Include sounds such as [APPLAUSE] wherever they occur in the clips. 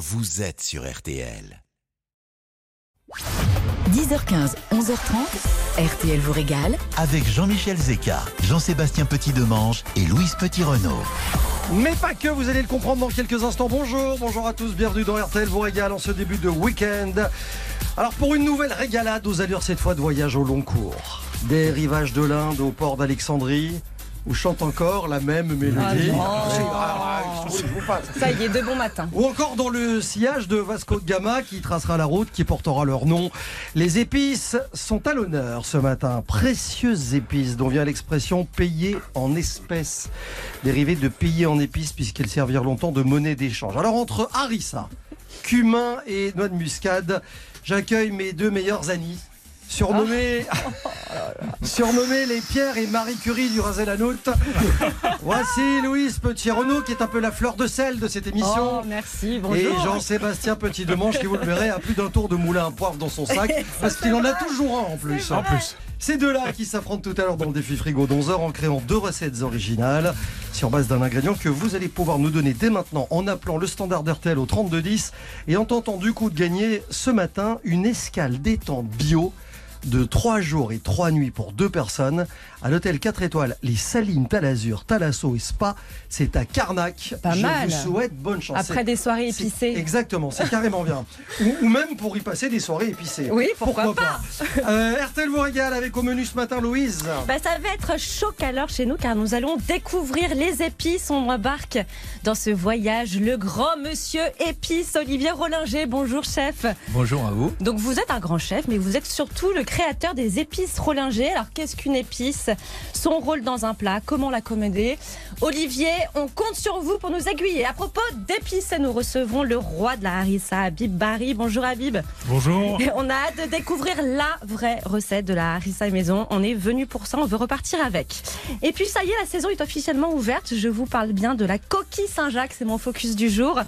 vous êtes sur RTL. 10h15, 11h30, RTL vous régale. Avec Jean-Michel Zeka, Jean-Sébastien Petit-Demange et Louise Petit-Renault. Mais pas que, vous allez le comprendre dans quelques instants. Bonjour, bonjour à tous, bienvenue dans RTL vous régale en ce début de week-end. Alors pour une nouvelle régalade aux allures cette fois de voyage au long cours. Des rivages de l'Inde au port d'Alexandrie, où chante encore la même mélodie. Ah Ah, passe. Ça y est, de bon matin. Ou encore dans le sillage de Vasco de Gama qui tracera la route qui portera leur nom. Les épices sont à l'honneur ce matin. Précieuses épices dont vient l'expression payer en espèces. Dérivée de payer en épices puisqu'elles servirent longtemps de monnaie d'échange. Alors entre harissa, cumin et noix de muscade, j'accueille mes deux meilleurs amis. Surnommés, [LAUGHS] surnommés les Pierre et Marie Curie du Rasel Hanout. [LAUGHS] Voici Louise Petit-Renaud qui est un peu la fleur de sel de cette émission. Oh, merci, Et bonjour. Jean-Sébastien Petit-Demange qui, vous le verrez, a plus d'un tour de moulin à poivre dans son sac [LAUGHS] parce qu'il en a toujours un en plus. En plus. Ces deux-là qui s'affrontent tout à l'heure dans le défi frigo d'11 heures en créant deux recettes originales sur base d'un ingrédient que vous allez pouvoir nous donner dès maintenant en appelant le standard d'RTL au 3210 et en tentant du coup de gagner ce matin une escale détente bio de 3 jours et 3 nuits pour deux personnes à l'hôtel 4 étoiles Les Salines Talazur, Talasso et Spa. C'est à Carnac. Pas Je mal. vous souhaite bonne chance. Après des soirées épicées. Exactement, c'est carrément bien. [LAUGHS] Ou, ou même pour y passer des soirées épicées. Oui, pourquoi [LAUGHS] Euh, RTL vous régale avec au menu ce matin, Louise. Bah, ça va être chaud qu'alors chez nous car nous allons découvrir les épices. On embarque dans ce voyage le grand monsieur épice Olivier Rollinger. Bonjour chef. Bonjour à vous. Donc vous êtes un grand chef mais vous êtes surtout le créateur des épices Rollinger. Alors qu'est-ce qu'une épice? Son rôle dans un plat Comment l'accommoder? Olivier, on compte sur vous pour nous aiguiller. À propos d'épices, nous recevons le roi de la harissa, Habib Barry. Bonjour Habib. Bonjour. Et on a hâte de découvrir la vraie recette de la harissa maison. On est venu pour ça, on veut repartir avec. Et puis ça y est, la saison est officiellement ouverte. Je vous parle bien de la coquille Saint-Jacques, c'est mon focus du jour.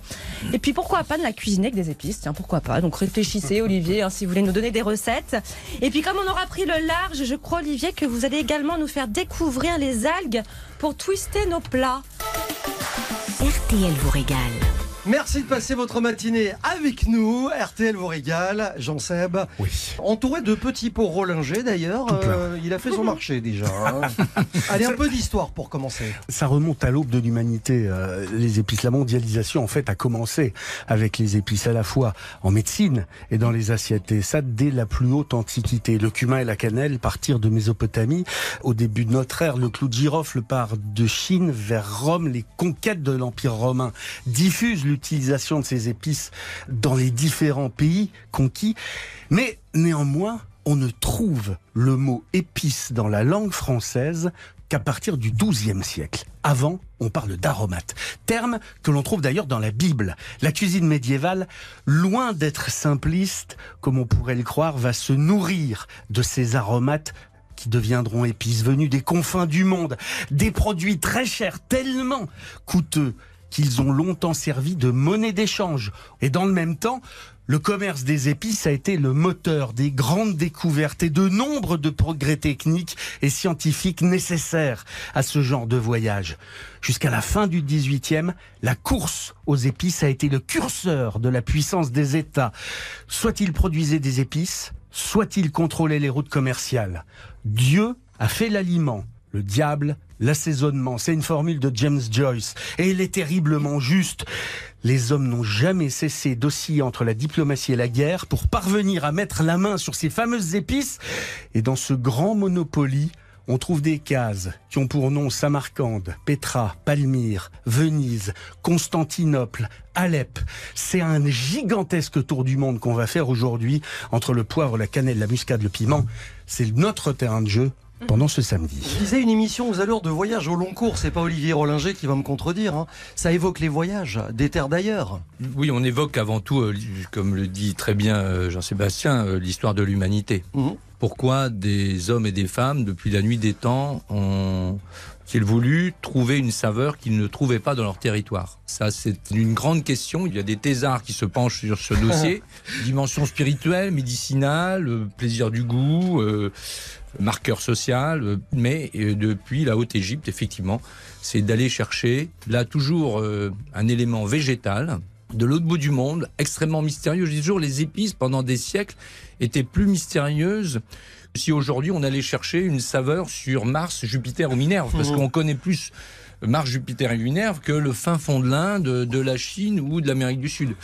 Et puis pourquoi pas de la cuisiner avec des épices? Tiens, pourquoi pas? Donc réfléchissez, Olivier, hein, si vous voulez nous donner des recettes. Et puis comme on aura pris le large, je crois, Olivier, que vous allez également nous faire découvrir les algues pour twister nos plats. RTL vous régale. Merci de passer votre matinée avec nous. RTL vous régale. Jean-Seb. Oui. Entouré de petits pots Rollinger d'ailleurs. Euh, il a fait son marché déjà. hein. [LAUGHS] Allez, un peu d'histoire pour commencer. Ça remonte à l'aube de l'humanité. euh, les épices, la mondialisation en fait a commencé avec les épices à la fois en médecine et dans les assiettes. Et ça dès la plus haute antiquité. Le cumin et la cannelle partirent de Mésopotamie. Au début de notre ère, le clou de girofle part de Chine vers Rome. Les conquêtes de l'Empire romain diffusent l'utilisation de ces épices dans les différents pays conquis. Mais néanmoins, on ne trouve le mot épice dans la langue française qu'à partir du XIIe siècle. Avant, on parle d'aromates, terme que l'on trouve d'ailleurs dans la Bible. La cuisine médiévale, loin d'être simpliste, comme on pourrait le croire, va se nourrir de ces aromates qui deviendront épices venus des confins du monde, des produits très chers, tellement coûteux qu'ils ont longtemps servi de monnaie d'échange. Et dans le même temps, le commerce des épices a été le moteur des grandes découvertes et de nombre de progrès techniques et scientifiques nécessaires à ce genre de voyage. Jusqu'à la fin du 18e, la course aux épices a été le curseur de la puissance des États. Soit ils produisaient des épices, soit ils contrôlaient les routes commerciales. Dieu a fait l'aliment, le diable l'assaisonnement. C'est une formule de James Joyce et elle est terriblement juste. Les hommes n'ont jamais cessé d'osciller entre la diplomatie et la guerre pour parvenir à mettre la main sur ces fameuses épices. Et dans ce grand monopoly, on trouve des cases qui ont pour nom Samarcande, Petra, Palmyre, Venise, Constantinople, Alep. C'est un gigantesque tour du monde qu'on va faire aujourd'hui entre le poivre, la cannelle, la muscade, le piment. C'est notre terrain de jeu pendant ce samedi. Je disais une émission aux allures de voyage au long cours. C'est pas Olivier Rollinger qui va me contredire. hein. Ça évoque les voyages des terres d'ailleurs. Oui, on évoque avant tout, euh, comme le dit très bien euh, Jean-Sébastien, euh, l'histoire de l'humanité. Mhm. Pourquoi des hommes et des femmes, depuis la nuit des temps, ont ils voulu trouver une saveur qu'ils ne trouvaient pas dans leur territoire? Ça, c'est une grande question. Il y a des thésards qui se penchent sur ce [LAUGHS] dossier. Dimension spirituelle, médicinale, plaisir du goût, euh, marqueur social. euh, Mais euh, depuis la Haute-Égypte, effectivement, c'est d'aller chercher, là, toujours euh, un élément végétal, de l'autre bout du monde, extrêmement mystérieux. Je dis toujours, les épices, pendant des siècles, étaient plus mystérieuses si aujourd'hui on allait chercher une saveur sur Mars, Jupiter ou Minerve, parce Mhm. qu'on connaît plus Mars, Jupiter et Minerve que le fin fond de l'Inde, de la Chine ou de l'Amérique du Sud.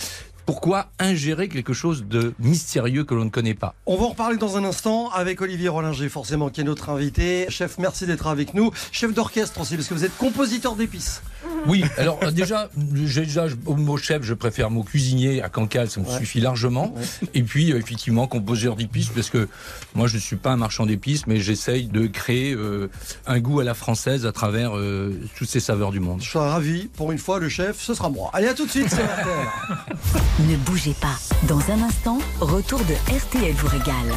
Pourquoi ingérer quelque chose de mystérieux que l'on ne connaît pas? On va en reparler dans un instant avec Olivier Rollinger, forcément, qui est notre invité. Chef, merci d'être avec nous. Chef d'orchestre aussi, parce que vous êtes compositeur d'épices. Oui, alors euh, déjà, j'ai déjà au mot chef, je préfère mot cuisinier à Cancale, ça me Ouais. suffit largement. Et puis euh, effectivement, composeur d'épices, parce que moi je ne suis pas un marchand d'épices, mais j'essaye de créer euh, un goût à la française à travers euh, toutes ces saveurs du monde. Je suis ravi. Pour une fois, le chef, ce sera moi. Allez, à tout de suite, c'est. [LAUGHS] Ne bougez pas. Dans un instant, retour de RTL vous régale.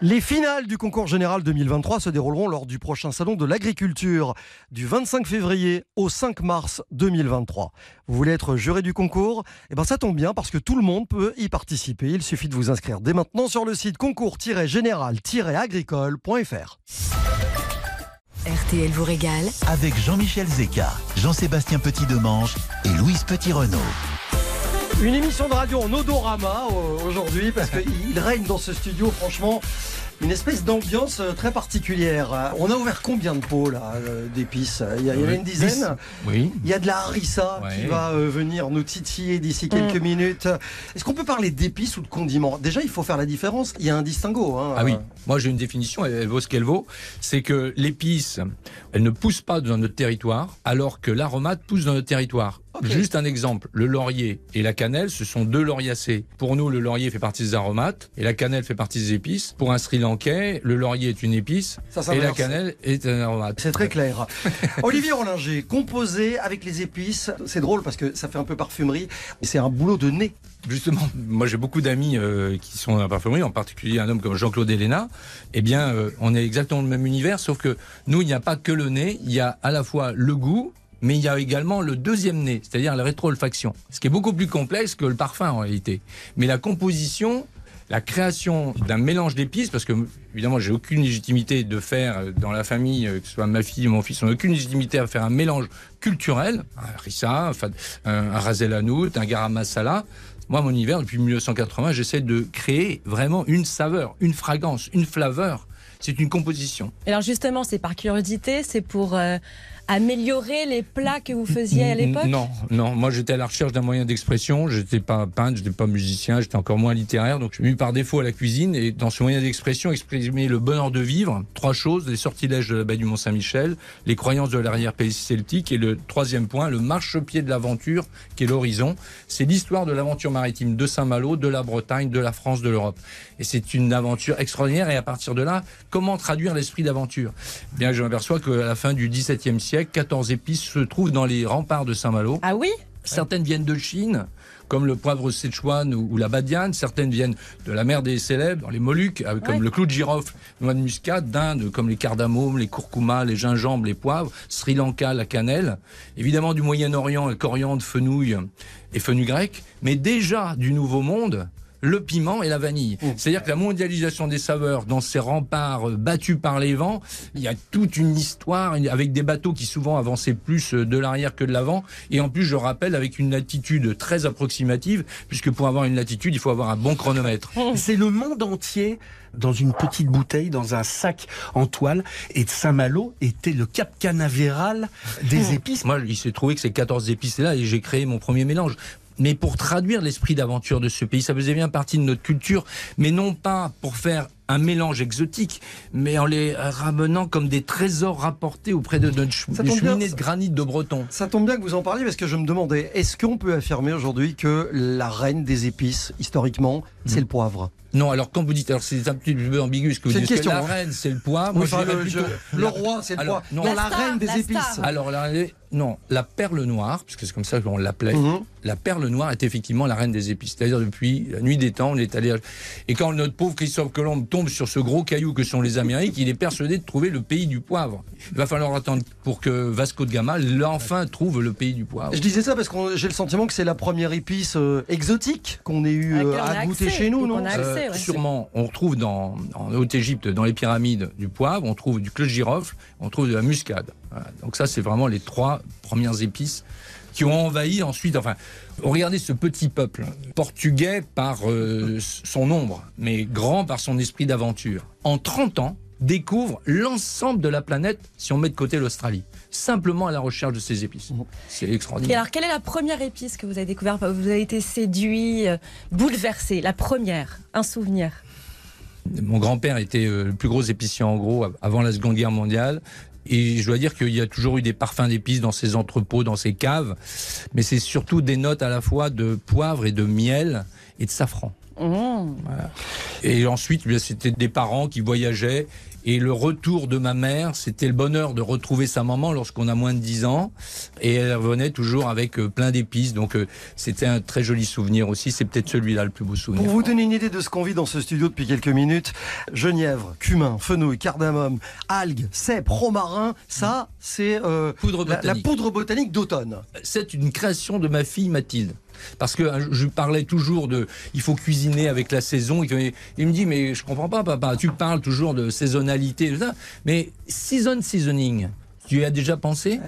Les finales du concours général 2023 se dérouleront lors du prochain salon de l'agriculture du 25 février au 5 mars 2023. Vous voulez être juré du concours? Eh ben ça tombe bien parce que tout le monde peut y participer. Il suffit de vous inscrire dès maintenant sur le site concours-général-agricole.fr. RTL vous régale. Avec Jean-Michel Zeka, Jean-Sébastien Petit-Demange et Louise Petit-Renault. Une émission de radio en odorama euh, aujourd'hui parce qu'il [LAUGHS] règne dans ce studio franchement une espèce d'ambiance euh, très particulière. Euh, On a ouvert combien de pots là euh, d'épices? Il y, a- il y en a une dizaine? Oui. Il y a de la harissa Ouais. qui va euh, venir nous titiller d'ici quelques minutes. Est-ce qu'on peut parler d'épices ou de condiments? Déjà, il faut faire la différence. Il y a un distinguo. hein. Ah oui, moi j'ai une définition, elle, elle vaut ce qu'elle vaut. C'est que l'épice, elle ne pousse pas dans notre territoire, alors que l'aromate pousse dans notre territoire. Juste un exemple, le laurier et la cannelle, ce sont deux lauriacées. Pour nous, le laurier fait partie des aromates et la cannelle fait partie des épices. Pour un Sri Lankais, le laurier est une épice Ça et la cannelle est un aromate. C'est très clair. [LAUGHS] Olivier Rollinger, composé avec les épices, c'est drôle parce que ça fait un peu parfumerie. C'est un boulot de nez. Justement, moi j'ai beaucoup d'amis euh, qui sont dans la parfumerie, en particulier un homme comme Jean-Claude Héléna. Eh bien, euh, on est exactement dans le même univers, sauf que nous, il n'y a pas que le nez, il y a à la fois le goût, mais il y a également le deuxième nez, c'est-à-dire la rétro-olfaction. Ce qui est beaucoup plus complexe que le parfum en réalité. Mais la composition, la création d'un mélange d'épices, parce que évidemment j'ai aucune légitimité de faire euh, dans la famille, euh, que ce soit ma fille ou mon fils, on n'a aucune légitimité à faire un mélange culturel, un rissa, un, un, hanout, un garam masala. Moi, mon univers, depuis 1980, j'essaie de créer vraiment une saveur, une fragrance, une flaveur. C'est une composition. Et Alors justement, c'est par curiosité, c'est pour euh, améliorer les plats que vous faisiez à l'époque? Non, non. Moi, j'étais à la recherche d'un moyen d'expression. J'étais pas peintre, j'étais pas musicien, j'étais encore moins littéraire. Donc, je suis mis par défaut à la cuisine et dans ce moyen d'expression, exprimer le bonheur de vivre. Trois choses les sortilèges de la baie du Mont-Saint-Michel, les croyances de l'arrière-pays celtique et le troisième point, le marchepied de l'aventure, qui est l'horizon. C'est l'histoire de l'aventure maritime de Saint-Malo, de la Bretagne, de la France, de l'Europe. Et c'est une aventure extraordinaire. Et à partir de là, comment traduire l'esprit d'aventure? Eh Bien, je m'aperçois qu'à la fin du XVIIe siècle, 14 épices se trouvent dans les remparts de Saint-Malo. Ah oui? Certaines viennent de Chine, comme le poivre Sichuan ou, ou la badiane. Certaines viennent de la mer des célèbres, dans les Moluques, euh, comme Ouais. le clou de girofle, noix de muscade, d'Inde, comme les cardamomes, les curcumas, les gingembres, les poivres. Sri Lanka, la cannelle. Évidemment du Moyen-Orient, la coriandre, fenouil et fenouil grec. Mais déjà du Nouveau Monde, le piment et la vanille. C'est-à-dire que la mondialisation des saveurs dans ces remparts euh, battus par les vents, il y a toute une histoire avec des bateaux qui souvent avançaient plus euh, de l'arrière que de l'avant. Et en plus, je rappelle, avec une latitude très approximative, puisque pour avoir une latitude, il faut avoir un bon chronomètre. [LAUGHS] C'est le monde entier dans une petite bouteille, dans un sac en toile. Et Saint-Malo était le cap canavéral des épices. Moi, il s'est trouvé que ces 14 épices-là, et j'ai créé mon premier mélange. Mais pour traduire l'esprit d'aventure de ce pays, ça faisait bien partie de notre culture, mais non pas pour faire un mélange exotique, mais en les ramenant comme des trésors rapportés auprès de notre ch- cheminée de granit de Breton. Ça tombe bien que vous en parliez parce que je me demandais, est-ce qu'on peut affirmer aujourd'hui que la reine des épices, historiquement, c'est le poivre? Non, alors quand vous dites, alors c'est un petit peu ambigu ce que vous C'est dites, que la hein. reine c'est le Oui, enfin, dirais le, plutôt je- le la- roi, c'est le Alors, roi. non. La la, star, reine des la épices. star. Alors la, non, la perle noire, puisque c'est comme ça qu'on l'appelait, Mhm. la perle noire est effectivement la reine des épices. C'est-à-dire depuis la nuit des temps, on est allé. à- Et quand notre pauvre Christophe Colomb tombe sur ce gros caillou que sont les Amériques, il est persuadé de trouver le pays du poivre. Il va falloir attendre pour que Vasco de Gama enfin trouve le pays du poivre. Je disais ça parce que j'ai le sentiment que c'est la première épice euh, exotique qu'on ait eu À euh, à goûter accès, chez nous, non? Sûrement, on retrouve dans, en Haute-Égypte, dans les pyramides, du poivre, on trouve du clou de girofle, on trouve de la muscade. Donc ça, c'est vraiment les trois premières épices qui ont envahi ensuite. Enfin, regardez ce petit peuple portugais par euh, son nombre, mais grand par son esprit d'aventure. En 30 ans, découvre l'ensemble de la planète si on met de côté l'Australie, simplement à la recherche de ces épices. C'est Et extraordinaire. alors, quelle est la première épice que vous avez découverte Vous avez été séduit, euh, bouleversé. La première, un souvenir. Mon grand-père était euh, le plus gros épicier en gros av- avant la Seconde Guerre mondiale. Et je dois dire qu'il y a toujours eu des parfums d'épices dans ses entrepôts, dans ses caves. Mais c'est surtout des notes à la fois de poivre et de miel et de safran. Mmh. Et ensuite, c'était des parents qui voyageaient. Et le retour de ma mère, c'était le bonheur de retrouver sa maman lorsqu'on a moins de 10 ans. Et elle revenait toujours avec euh, plein d'épices. Donc euh, c'était un très joli souvenir aussi. C'est peut-être celui-là le plus beau souvenir. Pour vous donner une idée de ce qu'on vit dans ce studio depuis quelques minutes, genièvre, cumin, fenouil, cardamome, algues, cèpe, romarin, ça, c'est euh, Poudre la, poudre botanique d'automne. c'est une création de ma fille Mathilde. Parce que hein, je parlais toujours de, il faut cuisiner avec la saison. Il me dit, mais je comprends pas, papa. Tu parles toujours de saisonnalité, mais season seasoning. Tu y as déjà pensé?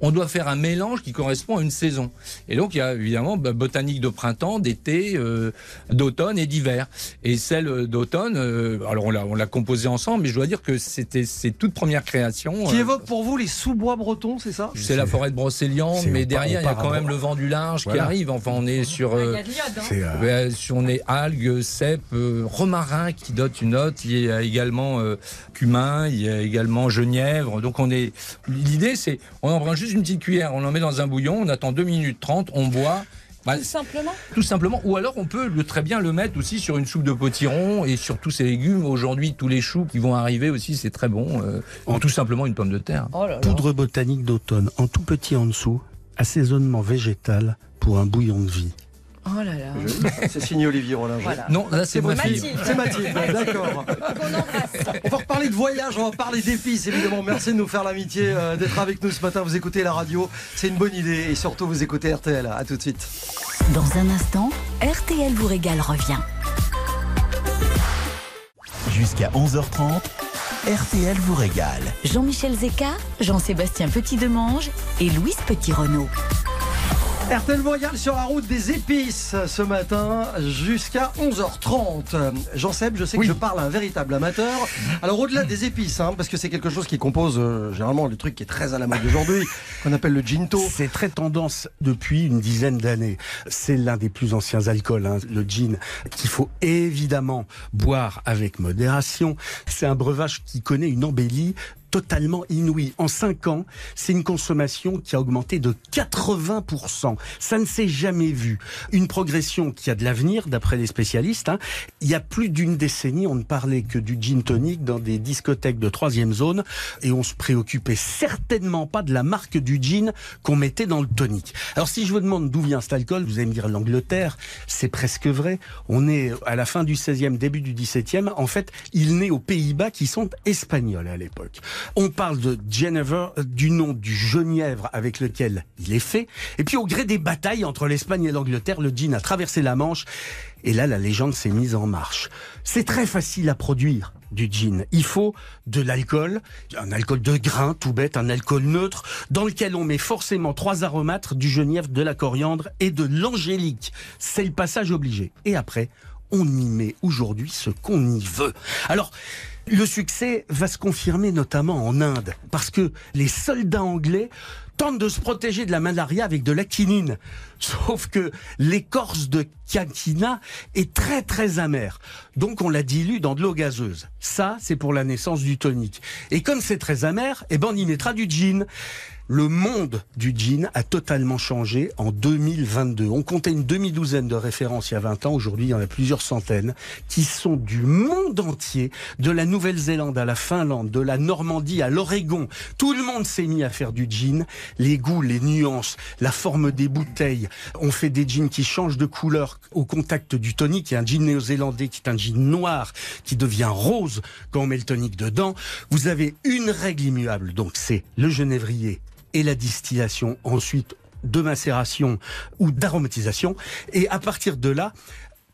On doit faire un mélange qui correspond à une saison. Et donc il y a évidemment bah, botanique de printemps, d'été, euh, d'automne et d'hiver. Et celle d'automne, euh, alors on l'a on l'a composée ensemble, mais je dois dire que c'était ses toutes premières créations. Qui euh, évoque pour vous les sous-bois bretons, c'est ça? C'est la forêt de Brocéliande, mais derrière, il y a quand même le vent du large qui Voilà. arrive. Enfin, on est sur. Il euh, y a de l'iode, hein. C'est, euh, sur- on est algues, cèpes, euh, romarin qui dote une note. Il y a également euh, cumin, il y a également genièvre. Donc on est. L'idée, c'est on en prend juste une petite cuillère, on en met dans un bouillon, on attend 2 minutes 30, on boit. Bah, Tout simplement. tout simplement. Ou alors on peut le, très bien le mettre aussi sur une soupe de potiron et sur tous ces légumes. Aujourd'hui, tous les choux qui vont arriver aussi, c'est très bon. Euh, ou tout simplement une pomme de terre. Oh là là. Poudre botanique d'automne, en tout petit en dessous, assaisonnement végétal pour un bouillon de vie. Oh là là. C'est signé Olivier Rollinger. Voilà. Non, là c'est ma fille. Mathilde. C'est Mathilde, d'accord. [LAUGHS] On va reparler de voyage, on va parler d'épices évidemment. Merci de nous faire l'amitié euh, d'être avec nous ce matin. Vous écoutez la radio, c'est une bonne idée et surtout vous écoutez RTL. À tout de suite. Dans un instant, RTL vous régale revient. Jusqu'à 11h30, RTL vous régale. Jean-Michel Zeka, Jean-Sébastien Petit-Demange et Louise Petit-Renault. RTL Voyage sur la route des épices ce matin jusqu'à 11h30. Jean Seb, je sais que je parle à un véritable amateur. Alors au-delà des épices, hein, parce que c'est quelque chose qui compose euh, généralement le truc qui est très à la mode aujourd'hui, [LAUGHS] qu'on appelle le ginto. C'est très tendance depuis une dizaine d'années. C'est l'un des plus anciens alcools, hein, le gin, qu'il faut évidemment boire avec modération. C'est un breuvage qui connaît une embellie totalement inouïe. En 5 ans, c'est une consommation qui a augmenté de 80%. Ça ne s'est jamais vu. Une progression qui a de l'avenir, d'après les spécialistes. hein. Il y a plus d'une décennie, on ne parlait que du gin tonic dans des discothèques de troisième zone et on se préoccupait certainement pas de la marque du gin qu'on mettait dans le tonic. Alors si je vous demande d'où vient cet alcool, vous allez me dire l'Angleterre, c'est presque vrai. On est à la fin du 16e, début du 17e. En fait, il naît aux Pays-Bas qui sont espagnols à l'époque. On parle de Genever, euh, du nom du genièvre avec lequel il est fait. Et puis au gré des batailles entre l'Espagne et l'Angleterre, le gin a traversé la Manche. Et là, la légende s'est mise en marche. C'est très facile à produire du gin. Il faut de l'alcool, un alcool de grain, tout bête, un alcool neutre, dans lequel on met forcément trois aromates, du genièvre, de la coriandre et de l'angélique. C'est le passage obligé. Et après, on y met aujourd'hui ce qu'on y veut. Alors, le succès va se confirmer notamment en Inde, parce que les soldats anglais tentent de se protéger de la malaria avec de la quinine. [LAUGHS] Sauf que l'écorce de quinquina est très très amère. Donc on la dilue dans de l'eau gazeuse. Ça, c'est pour la naissance du tonique. Et comme c'est très amer, eh ben on y mettra du gin. Le monde du gin a totalement changé en 2022. On comptait une demi-douzaine de références il y a 20 ans. Aujourd'hui, il y en a plusieurs centaines qui sont du monde entier, de la Nouvelle-Zélande à la Finlande, de la Normandie à l'Oregon. Tout le monde s'est mis à faire du gin. Les goûts, les nuances, la forme des bouteilles. On fait des gins qui changent de couleur au contact du tonic. Il y a un gin néo-zélandais qui est un gin noir qui devient rose quand on met le tonic dedans. Vous avez une règle immuable. Donc c'est le genévrier et la distillation ensuite de macération ou d'aromatisation. Et à partir de là,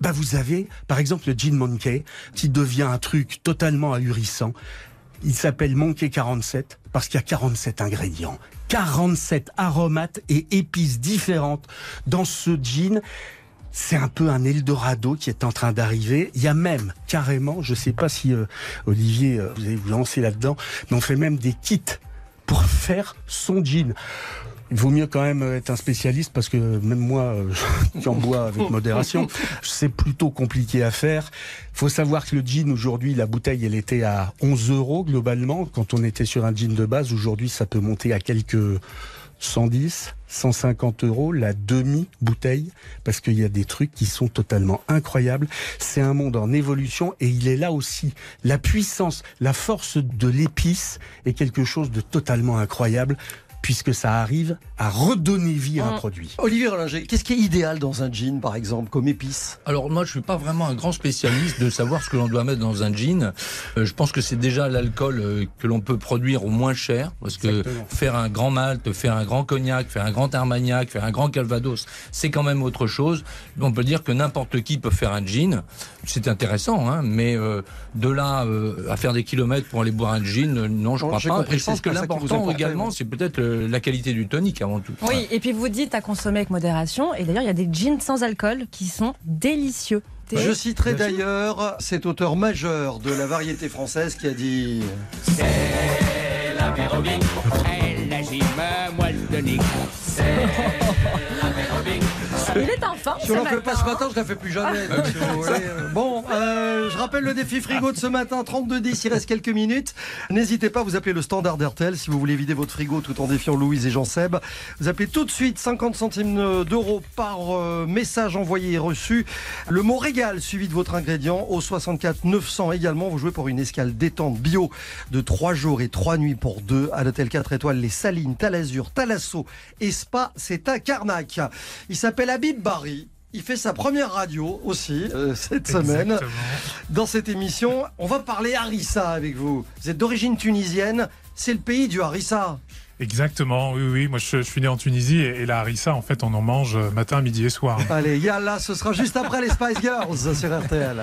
bah vous avez par exemple le gin monkey qui devient un truc totalement ahurissant. Il s'appelle Monkey 47 parce qu'il y a 47 ingrédients, 47 aromates et épices différentes dans ce gin. C'est un peu un Eldorado qui est en train d'arriver. Il y a même carrément, je sais pas si euh, Olivier euh, vous allez vous lancer là-dedans, mais on fait même des kits pour faire son gin. Il vaut mieux quand même être un spécialiste parce que même moi, euh, [LAUGHS] qui en bois avec modération, c'est plutôt compliqué à faire. faut savoir que le gin aujourd'hui, la bouteille, elle était à 11 euros globalement. Quand on était sur un gin de base, aujourd'hui, ça peut monter à quelques 110, 150 euros la demi-bouteille, parce qu'il y a des trucs qui sont totalement incroyables. C'est un monde en évolution et il est là aussi. La puissance, la force de l'épice est quelque chose de totalement incroyable puisque ça arrive à redonner vie à un Mm. produit. Olivier Rollinger, qu'est-ce qui est idéal dans un gin, par exemple, comme épice? Alors moi, je suis pas vraiment un grand spécialiste de savoir ce que l'on doit mettre dans un gin. Euh, je pense que c'est déjà l'alcool euh, que l'on peut produire au moins cher, parce que Exactement. faire un grand malt, faire un grand cognac, faire un grand armagnac, faire un grand calvados, c'est quand même autre chose. On peut dire que n'importe qui peut faire un gin. C'est intéressant, hein, mais euh, de là euh, à faire des kilomètres pour aller boire un gin, euh, non, je Non, crois pas. Et je pense que l'important également, c'est peut-être euh, la qualité du tonic avant tout. Oui, et puis vous dites à consommer avec modération. Et d'ailleurs, il y a des jeans sans alcool qui sont délicieux. Je citerai d'ailleurs cet auteur majeur de la variété française qui a dit Elle agime, moi le tonique. [LAUGHS] Il est en forme. Si on n'en fait pas ce matin, je la fais plus jamais. donc, si vous voulez. Bon, euh, je rappelle le défi frigo de ce matin, 32-10, il reste quelques minutes. N'hésitez pas à vous appeler le standard d'RTL si vous voulez vider votre frigo tout en défiant Louise et Jean-Seb. Vous appelez tout de suite 50 centimes d'euros par euh, message envoyé et reçu. Le mot régal suivi de votre ingrédient au 64 900 également. Vous jouez pour une escale détente bio de 3 jours et 3 nuits pour deux à l'hôtel 4 étoiles Les Salines, Talazur, Talasso et Spa. C'est à Carnac. Il s'appelle Habib Barry. Il fait sa première radio aussi euh, cette semaine. Dans cette émission, on va parler harissa avec vous. Vous êtes d'origine tunisienne, c'est le pays du harissa. Exactement, oui, oui. Moi, je, je suis né en Tunisie et, et la harissa, en fait, on en mange euh, matin, midi et soir. Allez, yalla, ce sera juste après les Spice Girls sur RTL.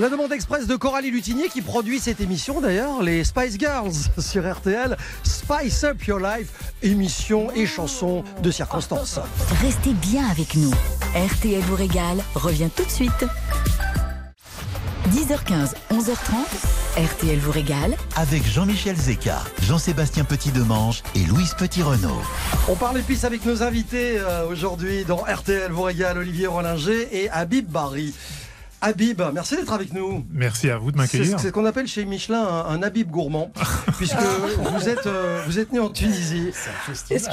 À la demande express de Coralie Lutinier qui produit cette émission d'ailleurs, les Spice Girls [LAUGHS] sur RTL, Spice Up Your Life, émission et chanson de circonstance. Restez bien avec nous. RTL vous régale revient tout de suite. 10h15, 11h30, RTL vous régale Avec Jean-Michel Zeka, Jean-Sébastien Petit-Demange et Louise Petit-Renault. On parle épices avec nos invités euh, aujourd'hui dans RTL vous régale, Olivier Rollinger et Habib Barry. Habib, merci d'être avec nous. Merci à vous de C'est m'accueillir. c'est ce qu'on appelle chez Michelin un, un Habib gourmand, [LAUGHS] puisque vous êtes, euh, vous êtes né en Tunisie,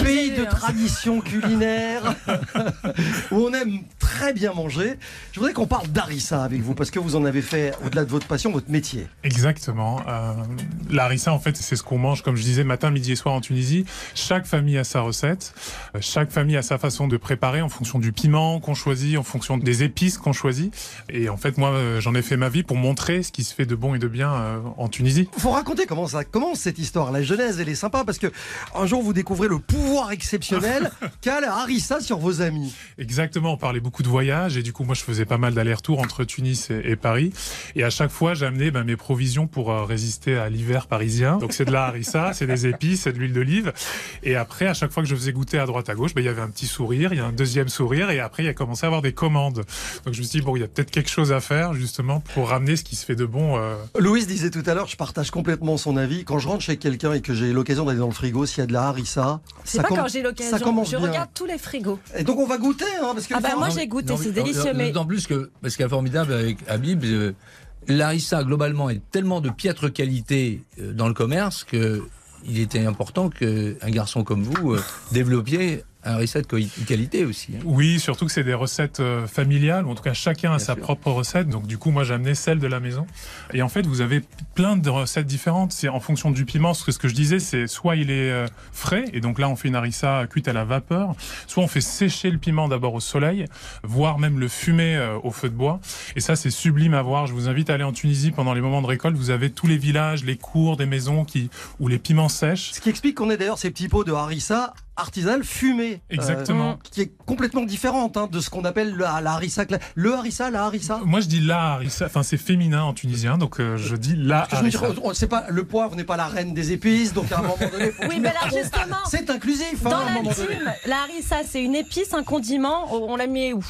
pays de tradition culinaire, [LAUGHS] où on aime très bien manger? Je voudrais qu'on parle d'harissa avec vous, parce que vous en avez fait, au-delà de votre passion, votre métier. Exactement. Euh, la harissa, en fait, c'est ce qu'on mange, comme je disais, matin, midi et soir en Tunisie. Chaque famille a sa recette. Euh, Chaque famille a sa façon de préparer en fonction du piment qu'on choisit, en fonction des épices qu'on choisit. Et en fait, moi, euh, j'en ai fait ma vie pour montrer ce qui se fait de bon et de bien euh, en Tunisie. faut raconter comment ça commence cette histoire. La genèse, elle est sympa, parce que un jour, vous découvrez le pouvoir exceptionnel [LAUGHS] qu'a la harissa sur vos amis. Exactement, on parlait beaucoup de voyages et du coup moi je faisais pas mal d'allers-retours entre Tunis et, et Paris et à chaque fois j'amenais ben, mes provisions pour euh, résister à l'hiver parisien. Donc c'est de la harissa, [LAUGHS] c'est des épices, c'est de l'huile d'olive et après à chaque fois que je faisais goûter à droite à gauche, ben, il y avait un petit sourire, il y a un deuxième sourire et après il y a commencé à avoir des commandes. Donc je me suis dit bon il y a peut-être quelque chose à faire justement pour ramener ce qui se fait de bon. euh, Louise disait tout à l'heure, je partage complètement son avis. Quand je rentre chez quelqu'un et que j'ai l'occasion d'aller dans le frigo, s'il y a de la harissa, C'est pas quand j'ai ça l'occasion. commence Je bien. regarde tous les frigos. Et donc on va goûter, hein, parce que Ah bah moi j'ai goûté, c'est mais- délicieux. Mais D'autant plus que, parce qu'il y a formidable avec Habib, euh, l'arissa globalement est tellement de piètre qualité euh, dans le commerce que il était important qu'un garçon comme vous euh, développiez un co- qualité aussi. hein. Oui, surtout que c'est des recettes euh, familiales, ou en tout cas chacun a Bien sa sûr. propre recette. Donc du coup, moi j'ai amené celle de la maison. Et en fait, vous avez plein de recettes différentes. C'est en fonction du piment. Ce que, ce que je disais, c'est soit il est euh, frais, et donc là on fait une harissa cuite à la vapeur, soit on fait sécher le piment d'abord au soleil, voire même le fumer euh, au feu de bois. Et ça, c'est sublime à voir. Je vous invite à aller en Tunisie pendant les moments de récolte. Vous avez tous les villages, les cours, des maisons qui où les piments sèchent. Ce qui explique qu'on ait d'ailleurs ces petits pots de harissa artisanal fumé. Exactement. euh, qui est complètement différente hein, de ce qu'on appelle la, la harissa. Le harissa, la harissa. Moi, je dis la harissa. Enfin, c'est féminin en tunisien, donc euh, je dis la harissa. c'est pas, le poivre n'est pas la reine des épices, donc à un moment donné, faut Oui, mais là, justement, c'est inclusif. hein, dans à un la moment donné. team, la harissa c'est une épice, un condiment. On l'a mis où?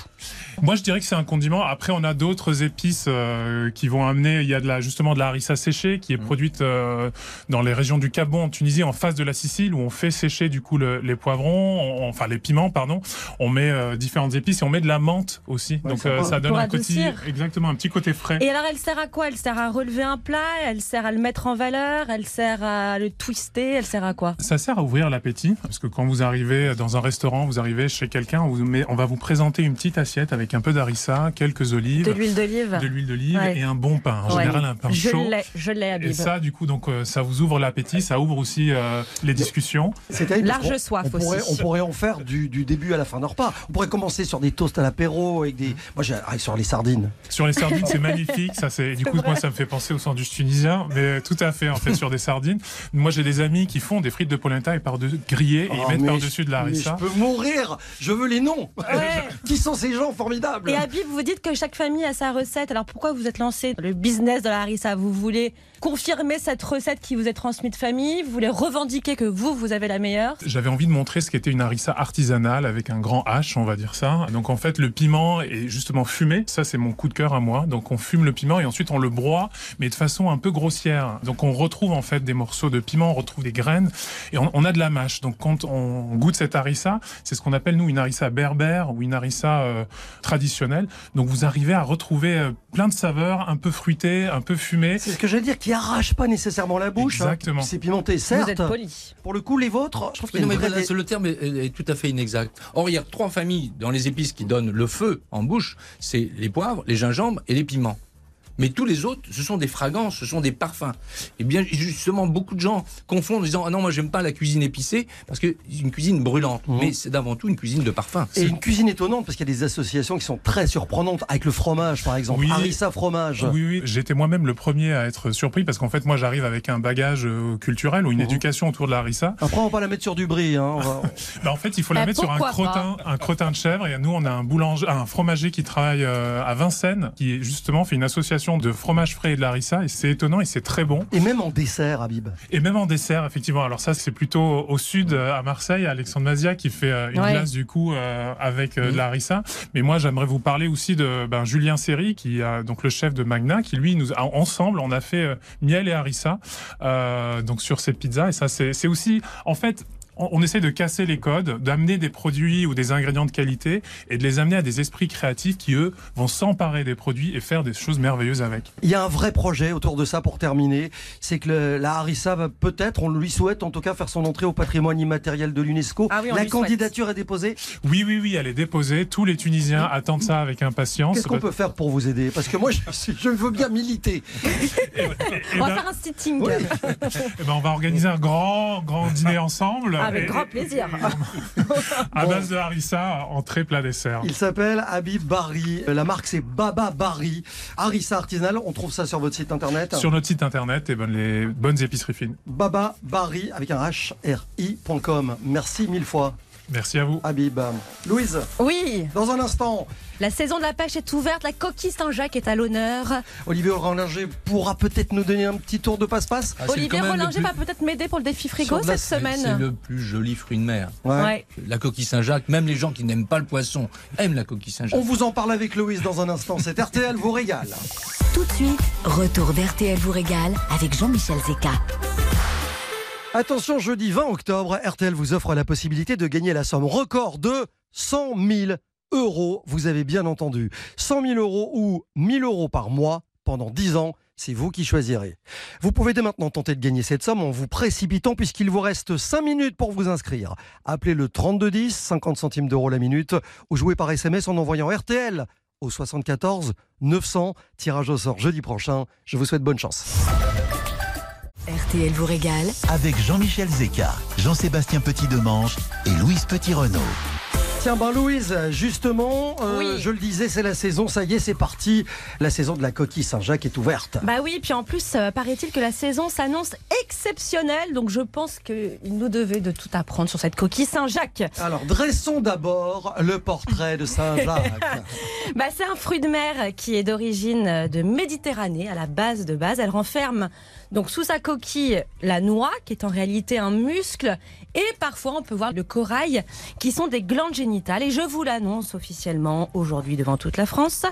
Moi, je dirais que c'est un condiment. Après, on a d'autres épices euh, qui vont amener. Il y a de la, justement de la harissa séchée qui est produite euh, dans les régions du Cap Bon en Tunisie, en face de la Sicile, où on fait sécher du coup le- les poivrons, on- enfin les piments, pardon. On met euh, différentes épices et on met de la menthe aussi. Donc sympa. euh, ça donne un côté, adoucir. exactement, un petit côté frais. Et alors, elle sert à quoi? Elle sert à relever un plat, elle sert à le mettre en valeur, elle sert à le twister, elle sert à quoi? Ça sert à ouvrir l'appétit parce que quand vous arrivez dans un restaurant, vous arrivez chez quelqu'un, on, vous met- on va vous présenter une petite assiette avec un peu d'harissa, quelques olives, De l'huile d'olive de l'huile d'olive Ouais. et un bon pain. En Ouais. général, un pain Je chaud. l'ai, je l'ai, Et ça, du coup, donc, euh, ça vous ouvre l'appétit, ça ouvre aussi euh, les discussions. C'est Large soif on pourrait, on pourrait en faire du, du début à la fin d'un repas. On pourrait commencer sur des toasts à l'apéro avec des. Moi, j'ai ah, sur les sardines. Sur les sardines, c'est [LAUGHS] magnifique. Ça, c'est du coup, moi, ça me fait penser au sandwich tunisien, mais tout à fait, en fait, sur des sardines. Moi, j'ai des amis qui font des frites de polenta et par de grillées et Oh, ils mettent mais par-dessus de la harissa. Je peux mourir. Je veux les noms. Ouais. [LAUGHS] Qui sont ces gens formidables? Et Habib, vous dites que chaque famille a sa recette. Alors pourquoi vous êtes lancé dans le business de la harissa? Vous voulez confirmer cette recette qui vous est transmise de famille? Vous voulez revendiquer que vous, vous avez la meilleure? J'avais envie de montrer ce qu'était une harissa artisanale avec un grand H, on va dire ça. Donc en fait, le piment est justement fumé. Ça, c'est mon coup de cœur à moi. Donc on fume le piment et ensuite on le broie, mais de façon un peu grossière. Donc on retrouve en fait des morceaux de piment, on retrouve des graines et on, on a de la mâche. Donc quand on goûte cette harissa, c'est ce qu'on appelle nous une harissa berbère ou une harissa euh, traditionnelle. Donc vous arrivez à retrouver euh, plein de saveurs, un peu fruitées, un peu fumées. C'est ce que j'allais dire, qui arrache pas nécessairement la bouche. hein. Exactement. C'est pimenté, Vous certes. êtes poli. Pour le coup, les vôtres, je trouve qu'il y a une vraie- le terme est, est tout à fait inexact. Or, il y a trois familles dans les épices qui donnent le feu en bouche. C'est les poivres, les gingembres et les piments. Mais tous les autres, ce sont des fragrances, ce sont des parfums. Et bien, justement, beaucoup de gens confondent en disant Ah non, moi, j'aime pas la cuisine épicée parce que c'est une cuisine brûlante. Mais c'est d'avant tout une cuisine de parfum. Et une cuisine étonnante parce qu'il y a des associations qui sont très surprenantes avec le fromage par exemple. Oui. Harissa fromage. Oui, oui, j'étais moi-même le premier à être surpris parce qu'en fait, moi, j'arrive avec un bagage euh, culturel ou une Mhm. éducation autour de la harissa. Après, on va pas la mettre sur du brie. Hein. on va- [LAUGHS] Bah, en fait, il faut la Eh, mettre sur un crottin, un crottin de chèvre. Et nous, on a un boulanger, un fromager qui travaille euh, à Vincennes, qui justement fait une association de fromage frais et de larissa et c'est étonnant et c'est très bon. Et même en dessert, Habib. Et même en dessert, effectivement. Alors ça, c'est plutôt au sud, euh, à Marseille, Alexandre Mazia qui fait euh, une Ouais. glace du coup euh, avec euh, de la harissa. Mais moi, j'aimerais vous parler aussi de ben, Julien Serry, qui a donc le chef de Magna, qui lui, nous a, ensemble, on a fait euh, miel et harissa euh, donc sur cette pizza. Et ça, c'est aussi, en fait. On on essaie de casser les codes, d'amener des produits ou des ingrédients de qualité et de les amener à des esprits créatifs qui, eux, vont s'emparer des produits et faire des choses merveilleuses avec. Il y a un vrai projet autour de ça pour terminer. C'est que le- la harissa va peut-être, on lui souhaite en tout cas, faire son entrée au patrimoine immatériel de l'UNESCO. Ah oui, la souhaite. candidature est déposée. Oui, oui, oui, elle est déposée. Tous les Tunisiens attendent ça avec impatience. Qu'est-ce qu'on peut faire pour vous aider? Parce que moi, je, veux bien militer. [LAUGHS] On va ben, faire un sitting. Oui. [LAUGHS] ben, on va organiser un grand, grand dîner ensemble. Avec Et- grand plaisir. À Bon. base de harissa, entrée, plat, dessert. Il s'appelle Habib Barry. La marque, c'est Baba Barry. Harissa artisanale. On trouve ça sur votre site internet. Sur notre site internet, et ben, les bonnes épiceries fines. Baba Barry avec un H R I.com. Merci mille fois, Merci à vous. Habib. Louise, Oui, dans un instant, la saison de la pêche est ouverte, la coquille Saint-Jacques est à l'honneur. Olivier Rollinger pourra peut-être nous donner un petit tour de passe-passe. Ah, Olivier Rollinger plus- va peut-être m'aider pour le défi frigo cette semaine. C'est le plus joli fruit de mer. Ouais. La coquille Saint-Jacques, même les gens qui n'aiment pas le poisson aiment la coquille Saint-Jacques. On vous en parle avec Louise dans un instant. C'est RTL vous régale. Tout de suite, retour d'RTL vous régale avec Jean-Michel Zeka. Attention, jeudi 20 octobre, RTL vous offre la possibilité de gagner la somme record de 100 000 euros. Vous avez bien entendu. 100 000 euros ou 1000 euros par mois pendant 10 ans. C'est vous qui choisirez. Vous pouvez dès maintenant tenter de gagner cette somme en vous précipitant puisqu'il vous reste 5 minutes pour vous inscrire. Appelez le 3210, 50 centimes d'euros la minute, ou jouez par SMS en envoyant RTL au 74 900. Tirage au sort jeudi prochain. Je vous souhaite bonne chance. RTL vous régale Avec Jean-Michel Zeka, Jean-Sébastien Petit-Demange et Louise Petit-Renault. Tiens, ben Louise, justement, euh, Oui. je le disais, c'est la saison, ça y est, c'est parti. La saison de la coquille Saint-Jacques est ouverte. Bah oui, puis en plus, euh, paraît-il que la saison s'annonce exceptionnelle, donc je pense qu'il nous devait de tout apprendre sur cette coquille Saint-Jacques. Alors, dressons d'abord le portrait de Saint-Jacques. [LAUGHS] Bah, c'est un fruit de mer qui est d'origine de Méditerranée, à la base de base. Elle renferme donc sous sa coquille la noix, qui est en réalité un muscle, et parfois on peut voir le corail, qui sont des glandes génitales. Et je vous l'annonce officiellement aujourd'hui devant toute la France,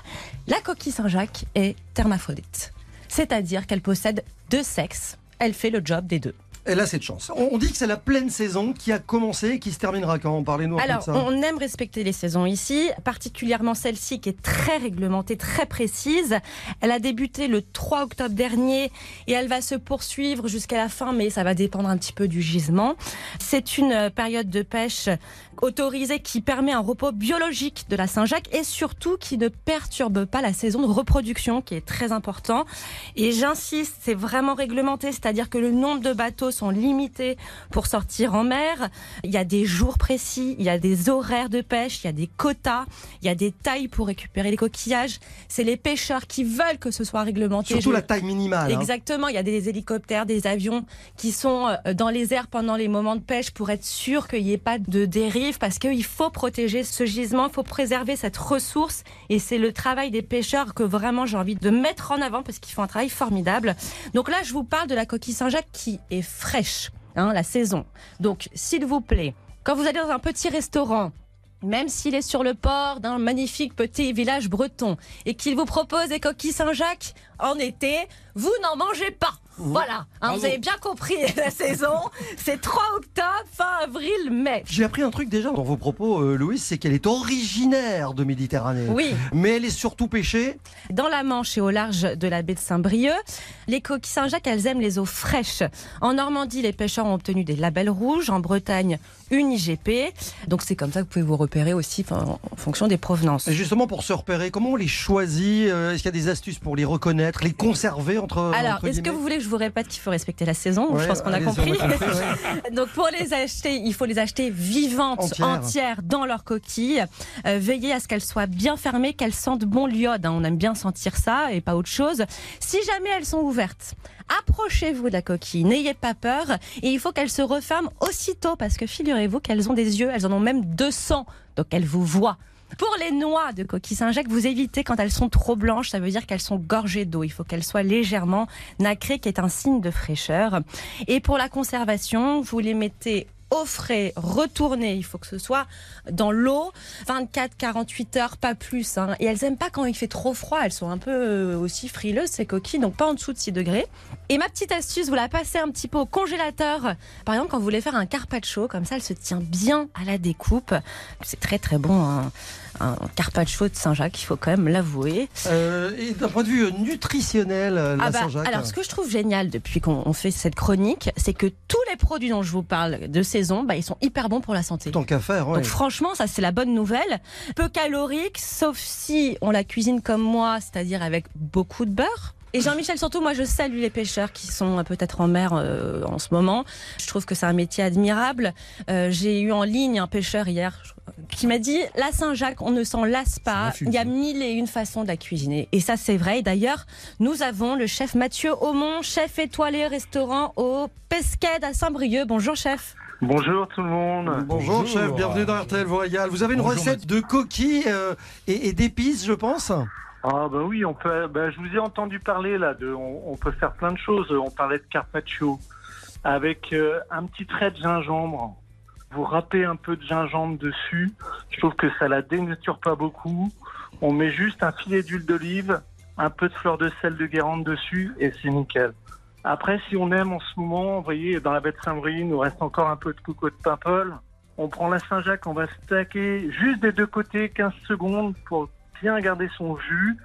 la coquille Saint-Jacques est hermaphrodite. C'est-à-dire qu'elle possède deux sexes. Elle fait le job des deux. Elle a cette chance. On on dit que c'est la pleine saison qui a commencé et qui se terminera quand un peu de Alors, ça. on aime respecter les saisons ici, particulièrement celle-ci qui est très réglementée, très précise. Elle a débuté le 3 octobre dernier et elle va se poursuivre jusqu'à la fin, mais ça va dépendre un petit peu du gisement. C'est une euh, période de pêche autorisée qui permet un repos biologique de la Saint-Jacques et surtout qui ne perturbe pas la saison de reproduction, qui est très important. Et j'insiste, c'est vraiment réglementé, c'est-à-dire que le nombre de bateaux sont limités pour sortir en mer. Il y a des jours précis, il y a des horaires de pêche, il y a des quotas, il y a des tailles pour récupérer les coquillages. C'est les pêcheurs qui veulent que ce soit réglementé. Surtout Je- la taille minimale. hein. Exactement, il y a des hélicoptères, des avions qui sont euh, dans les airs pendant les moments de pêche pour être sûr qu'il n'y ait pas de dérive parce qu'il faut protéger ce gisement, il faut préserver cette ressource et c'est le travail des pêcheurs que vraiment j'ai envie de mettre en avant parce qu'ils font un travail formidable. Donc là, je vous parle de la coquille Saint-Jacques qui est fraîche, hein, la saison. Donc, s'il vous plaît, quand vous allez dans un petit restaurant, même s'il est sur le port d'un magnifique petit village breton et qu'il vous propose des coquilles Saint-Jacques en été, vous n'en mangez pas. Voilà, Hein, vous avez bien compris [LAUGHS] la saison. C'est 3 octobre, fin avril, mai. J'ai appris un truc déjà dans vos propos, euh, Louise, c'est qu'elle est originaire de Méditerranée. Oui, Mais elle est surtout pêchée. dans la Manche et au large de la baie de Saint-Brieuc, les coquilles Saint-Jacques, elles aiment les eaux fraîches. En Normandie, les pêcheurs ont obtenu des labels rouges. En Bretagne, une IGP. Donc c'est comme ça que vous pouvez vous repérer aussi enfin, en fonction des provenances. Et justement, pour se repérer, comment on les choisit? Euh, Est-ce qu'il y a des astuces pour les reconnaître, les conserver entre. Alors, est-ce que vous voulez je vous répète qu'il faut respecter la saison Je pense qu'on a compris. [LAUGHS] Donc, pour les acheter, il faut les acheter vivantes, Entières. entières, dans leur coquille. Euh, veillez à ce qu'elles soient bien fermées, qu'elles sentent bon l'iode. hein. On aime bien sentir ça et pas autre chose. Si jamais elles sont ouvertes, approchez-vous de la coquille. N'ayez pas peur. Et il faut qu'elles se referment aussitôt parce que figurez-vous qu'elles ont des yeux. Elles en ont même 200. Donc, elles vous voient. Pour les noix de coquille Saint-Jacques, vous évitez quand elles sont trop blanches, ça veut dire qu'elles sont gorgées d'eau. Il faut qu'elles soient légèrement nacrées, qui est un signe de fraîcheur. Et pour la conservation, vous les mettez frais, retournées. Il faut que ce soit dans l'eau, 24-48 heures, pas plus. hein. Et elles aiment pas quand il fait trop froid. Elles sont un peu euh, aussi frileuses, ces coquilles, donc pas en dessous de 6 degrés. Et ma petite astuce, vous la passez un petit peu au congélateur. Par exemple, quand vous voulez faire un carpaccio, comme ça, elle se tient bien à la découpe. C'est très très bon, un, un carpaccio de Saint-Jacques, il faut quand même l'avouer. Euh, et d'un point de vue nutritionnel, euh, la Ah bah, Saint-Jacques. alors, ce que je trouve génial depuis qu'on on fait cette chronique, c'est que tous les produits dont je vous parle de saison, bah, ils sont hyper bons pour la santé. Tant qu'à faire, ouais. Donc franchement, ça c'est la bonne nouvelle. Peu calorique, sauf si on la cuisine comme moi, c'est-à-dire avec beaucoup de beurre. Et Jean-Michel, surtout, moi je salue les pêcheurs qui sont euh, peut-être en mer euh, en ce moment. Je trouve que c'est un métier admirable. Euh, J'ai eu en ligne un pêcheur hier qui m'a dit la Saint-Jacques, on ne s'en lasse pas. Il y a mille et une façons de la cuisiner. Et ça, c'est vrai. Et D'ailleurs, nous avons le chef Mathieu Aumont, chef étoilé restaurant au Pesqued à Saint-Brieuc. Bonjour, chef. Bonjour tout le monde. Bonjour, chef, bienvenue dans RTL régale. Vous avez une Bonjour, recette de coquilles euh, et, et d'épices, je pense? Ah bah oui, on peut. Bah, je vous ai entendu parler là. On, peut faire plein de choses. On parlait de carpaccio avec euh, un petit trait de gingembre. Vous râpez un peu de gingembre dessus. Je trouve que ça la dénature pas beaucoup. On met juste un filet d'huile d'olive, un peu de fleur de sel de Guérande dessus et c'est nickel. Après, si on aime en ce moment, vous voyez, dans la baie Saint-Brie, il nous reste encore un peu de coco de Paimpol. On prend la Saint-Jacques, on va stacker juste des deux côtés 15 secondes pour bien garder son jus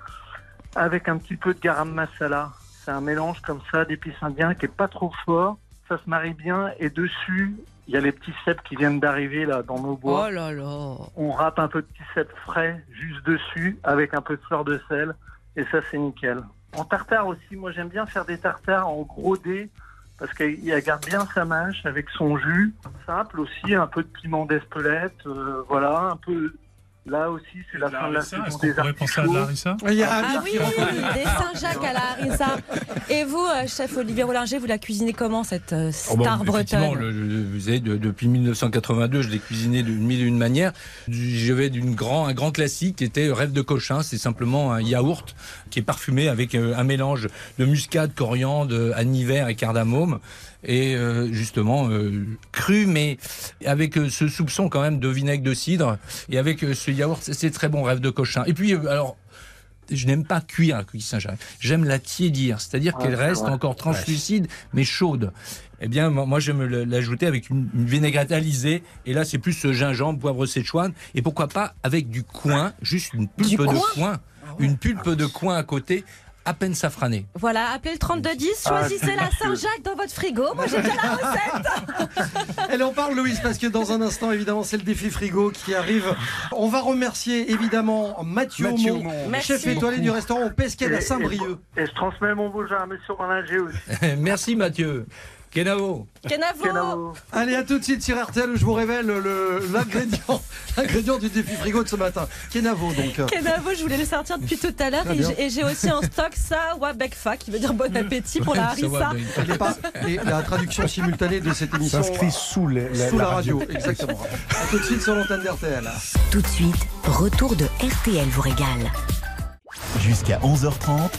avec un petit peu de garam masala. C'est un mélange comme ça d'épices indiens qui est pas trop fort. Ça se marie bien et dessus, il y a les petits cèpes qui viennent d'arriver là dans nos bois. Oh là là. On râpe un peu de petits cèpes frais juste dessus avec un peu de fleur de sel et ça c'est nickel. En tartare aussi, moi j'aime bien faire des tartares en gros dés parce qu'il garde bien sa mâche avec son jus. Simple aussi, un peu de piment d'Espelette, euh, voilà, un peu. Là aussi, c'est la fin de la saison Est-ce qu'on des pourrait penser à de artichauts. Larissa Il y a Ah oui, des Saint-Jacques à la harissa. Et vous, euh, chef Olivier Rollinger, vous la cuisinez comment cette euh, Oh bon, star effectivement, bretonne le- le- vous savez, de- depuis 1982, je l'ai cuisiné d'une mille et une manières. Je vais d'une grand, un grand classique qui était Rêve de cochin. C'est simplement un yaourt qui est parfumé avec euh, un mélange de muscade, coriandre, aniver et cardamome. Et euh, justement euh, cru, mais avec euh, ce soupçon quand même de vinaigre de cidre. Et avec ce yaourt, c'est- très bon, Rêve de cochin. Et puis, alors, je n'aime pas cuire la coquille Saint-Jacques. J'aime la tiédir, c'est-à-dire Ah, qu'elle reste vrai. encore translucide, mais chaude. Eh bien, moi, j'aime l'ajouter avec une, une vinaigrette alisée. Et là, c'est plus ce gingembre, poivre Szechuan. Et pourquoi pas avec du coin, juste une pulpe Du de coin? coin. Une pulpe de coin à côté, à peine safranée. Voilà, appelez le 3210, Ah, choisissez la. Saint-Jacques dans votre frigo. Moi, j'ai déjà la recette. [LAUGHS] Elle en parle, Louise, parce que dans un instant, évidemment, c'est le défi frigo qui arrive. On va remercier évidemment Mathieu, Mathieu Aumont, chef étoilé du restaurant au Pesquet Et- à Saint-Brieuc. Et, et je transmets mon beau à Monsieur Rollinger aussi. [LAUGHS] Merci Mathieu. Kenavo. Kenavo. Kenavo. Allez, à tout de suite sur RTL où je vous révèle le- l'ingrédient [LAUGHS] l'ingrédient du défi frigo de ce matin. Kenavo, donc. Kenavo, je voulais le sortir depuis tout à l'heure. Et j'ai- aussi en stock ça, Wabekfa, qui veut dire bon appétit pour la harissa. Et la traduction simultanée de cette émission S'inscrit sous, les- la, sous la, la radio. Exactement. À tout de suite sur l'antenne d'RTL. Tout de suite, retour de RTL vous régale. Jusqu'à 11h30,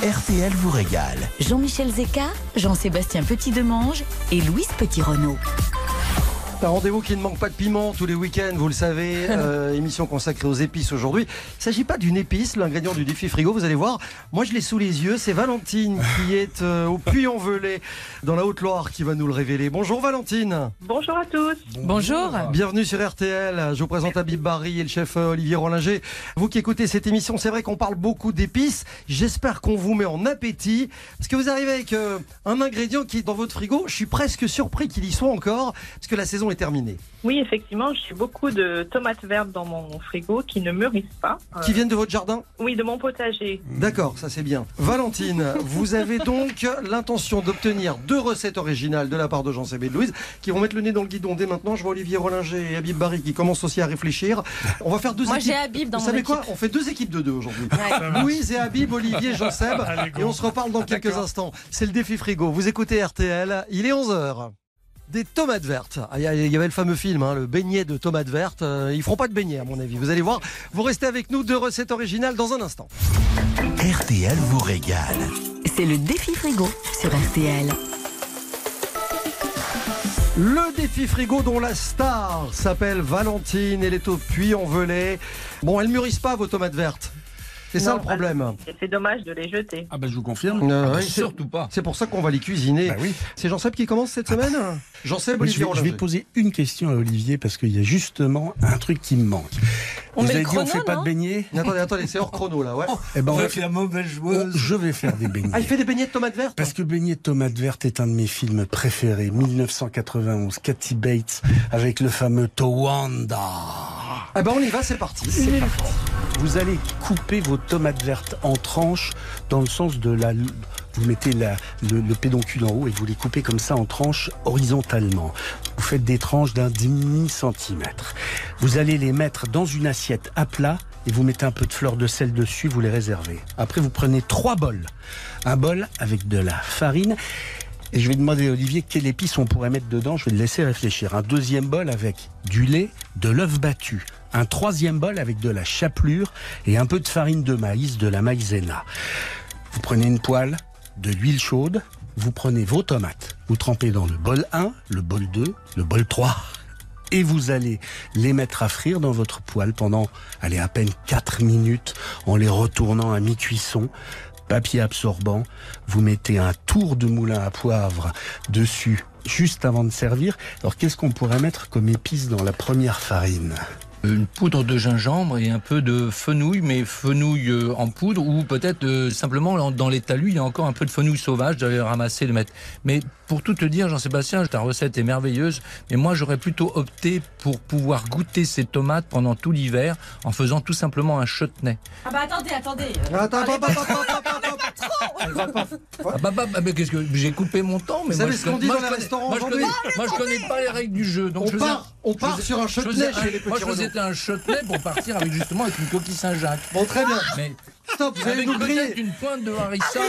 RTL vous régale. Jean-Michel Zeka, Jean-Sébastien Petit-Demange et Louise Petit-Renault. Un rendez-vous qui ne manque pas de piment tous les week-ends, vous le savez. [LAUGHS] Euh, émission consacrée aux épices aujourd'hui. Il ne s'agit pas d'une épice, l'ingrédient du défi frigo, vous allez voir. Moi, je l'ai sous les yeux. C'est Valentine qui [LAUGHS] est euh, au Puy-en-Velay, dans la Haute-Loire, qui va nous le révéler. Bonjour Valentine. Bonjour à tous. Bonjour. Bienvenue sur RTL. Je vous présente Habib Barry et le chef euh, Olivier Rollinger. Vous qui écoutez cette émission, c'est vrai qu'on parle beaucoup d'épices. J'espère qu'on vous met en appétit. Parce que vous arrivez avec euh, un ingrédient qui est dans votre frigo. Je suis presque surpris qu'il y soit encore, parce que la saison est terminée. Oui, effectivement, j'ai beaucoup de tomates vertes dans mon frigo qui ne mûrissent pas. Euh, Qui viennent de votre jardin Oui, de mon potager. D'accord, ça c'est bien. Valentine, [LAUGHS] vous avez donc l'intention d'obtenir deux recettes originales de la part de Jean Sébé et de Louise, qui vont mettre le nez dans le guidon dès maintenant. Je vois Olivier Rollinger et Habib Barry qui commencent aussi à réfléchir. On va faire deux Moi, équipes. j'ai Habib dans Vous mon savez quoi. On fait deux équipes de deux aujourd'hui. Ouais. Louise et Habib, Olivier, Jean Seb. Allez. Et on se reparle dans quelques instants. C'est le défi frigo. Vous écoutez RTL, il est 11h. Des tomates vertes. Ah, Il y avait le fameux film, hein, le beignet de tomates vertes. Euh, ils feront pas de beignet à mon avis. Vous allez voir. Vous restez avec nous. Deux recettes originales dans un instant. RTL vous régale. C'est le défi frigo sur RTL. Le défi frigo dont la star s'appelle Valentine. Elle est au puits en velay. Bon, elles mûrissent pas vos tomates vertes. C'est ça Non, le problème. C'est dommage de les jeter. Ah bah je vous confirme. Euh, Ah, ouais, c'est- surtout pas. C'est pour ça qu'on va les cuisiner. Bah oui. C'est Jean-Seb qui commence cette semaine Jean-Seb, Oui, je, Olivier vais, je vais Rollinger. poser une question à Olivier parce qu'il y a justement un truc qui me manque. On Vous avez dit on fait pas non de beignets Attendez, attendez, c'est hors chrono là, ouais. Eh ben, on va la mauvaise Oh, joueuse. je vais faire des beignets. Ah, il fait des beignets de tomates vertes Parce que Beignet de tomate verte est un de mes films préférés. 1991, Kathy Bates avec le fameux Towanda. Ah ben on y va, c'est parti. C'est parti. Vous allez couper vos tomates vertes en tranches dans le sens de la... Vous mettez la- le, le pédoncule en haut et vous les coupez comme ça en tranches horizontalement. Vous faites des tranches d'un demi-centimètre. Vous allez les mettre dans une assiette à plat et vous mettez un peu de fleur de sel dessus, vous les réservez. Après, vous prenez trois bols. Un bol avec de la farine et je vais demander à Olivier quelle épice on pourrait mettre dedans. Je vais le laisser réfléchir. Un deuxième bol avec du lait, de l'œuf battu. Un troisième bol avec de la chapelure et un peu de farine de maïs, de la maïzena. Vous prenez une poêle, de l'huile chaude, vous prenez vos tomates, vous trempez dans le bol 1, le bol 2, le bol 3. Et vous allez les mettre à frire dans votre poêle pendant, allez, à peine 4 minutes en les retournant à mi-cuisson papier absorbant, vous mettez un tour de moulin à poivre dessus juste avant de servir. Alors qu'est-ce qu'on pourrait mettre comme épice dans la première farine? Une poudre de gingembre et un peu de fenouil, mais fenouil euh, en poudre, ou peut-être euh, simplement dans- les talus, il y a encore un peu de fenouil sauvage, j'avais ramassé le mettre. Mais pour tout te dire, Jean-Sébastien, ta recette est merveilleuse, mais moi j'aurais plutôt opté pour pouvoir goûter ces tomates pendant tout l'hiver en faisant tout simplement un chutney. Ah bah attendez, attendez. Attends, attends, [LAUGHS] attends, attends, attends, attends. Elle va pas- Ah bah, bah, bah, mais qu'est-ce que j'ai coupé mon temps mais Vous savez ce qu'on connais- dit moi, dans les restaurants moi, je connais, aujourd'hui moi, je connais pas les règles du jeu. Donc On je part- on part faisais- sur un chutney faisais chez un- les petits Moi, je faisais un chutney pour partir avec justement avec une coquille Saint-Jacques. Bon, très bien. Mais Stop, vous allez nous griller. une pointe de harissa.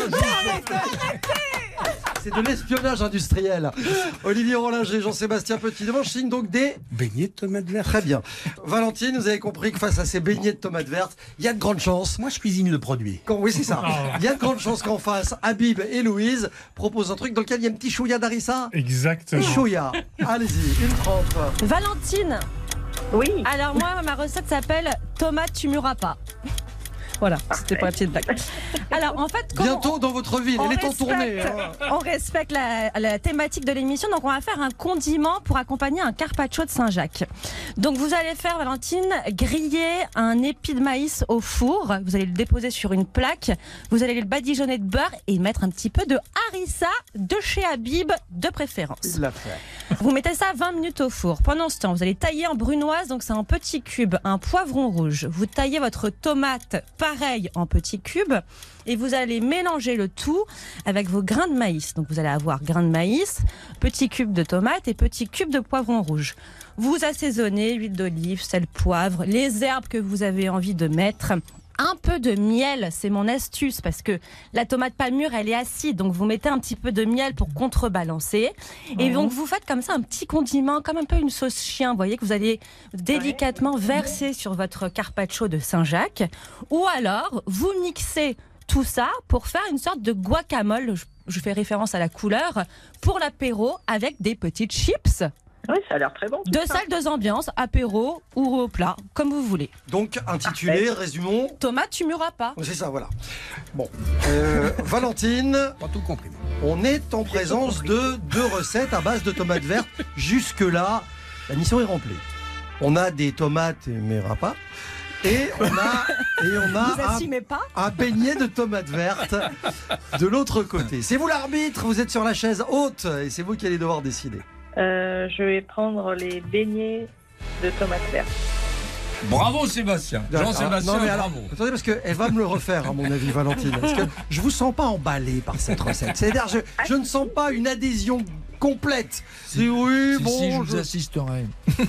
C'est de l'espionnage industriel. Olivier Rollinger, Jean-Sébastien Petit. Demain, je signe donc des. Beignets de tomates vertes. Très bien. Valentine, vous avez compris que face à ces beignets de tomates vertes, il y a de grandes chances. Moi je cuisine le produit. Quand, oui, c'est ça. Il y a de grandes chances qu'en face, Habib et Louise proposent un truc dans lequel il y a un petit chouïa d'harissa. Exactement. Chouïa. Allez-y, une trempe. Valentine, Oui, alors moi, ma recette s'appelle tomate tu mûras pas. Voilà, c'était pour la petite blague. Alors en fait, comment Bientôt dans votre ville. on Elle est en respecte- tournée. hein. On respecte la, la thématique de l'émission, donc on va faire un condiment pour accompagner un carpaccio de Saint-Jacques. Donc vous allez faire, Valentine, griller un épi de maïs au four. Vous allez le déposer sur une plaque. Vous allez le badigeonner de beurre et mettre un petit peu de harissa de chez Habib de préférence. L'a. Vous mettez ça 20 minutes au four. Pendant ce temps, vous allez tailler en brunoise, donc c'est en petits cubes, un poivron rouge. Vous taillez votre tomate pareil en petits cubes et vous allez mélanger le tout avec vos grains de maïs. Donc vous allez avoir grains de maïs, petits cubes de tomates et petits cubes de poivron rouge. Vous assaisonnez, huile d'olive, sel, poivre, les herbes que vous avez envie de mettre. Un peu de miel, c'est mon astuce parce que la tomate pas mûre, elle est acide, donc vous mettez un petit peu de miel pour contrebalancer. Et donc vous faites comme ça un petit condiment, comme un peu une sauce chien, vous voyez que vous allez délicatement verser sur votre carpaccio de Saint-Jacques. Ou alors vous mixez tout ça pour faire une sorte de guacamole. Je, je fais référence à la couleur pour l'apéro avec des petites chips. Oui, ça a l'air très bon. Deux ça. salles, deux ambiances, apéro ou au plat, comme vous voulez. Donc, intitulé, résumons. Tomate, tu mûras pas. C'est ça, voilà. Bon. Euh, [LAUGHS] Valentine, Pas tout compris. on est en présence de deux recettes à base de tomates vertes. [LAUGHS] Jusque-là, la mission est remplie. On a des tomates, mais pas. Et on a, [LAUGHS] et on a un, pas? un beignet de tomates vertes de l'autre côté. C'est vous l'arbitre, vous êtes sur la chaise haute et c'est vous qui allez devoir décider. Euh, je vais prendre les beignets de tomates vertes. Bravo Sébastien. Jean-Sébastien, Non, mais alors, bravo. attendez, parce qu'elle va me le refaire, à mon avis, Valentine. Parce que je vous sens pas emballé par cette recette. C'est-à-dire, je, je ne sens pas une adhésion complète. C'est oui, Si, bon. si, je vous assisterai. [LAUGHS]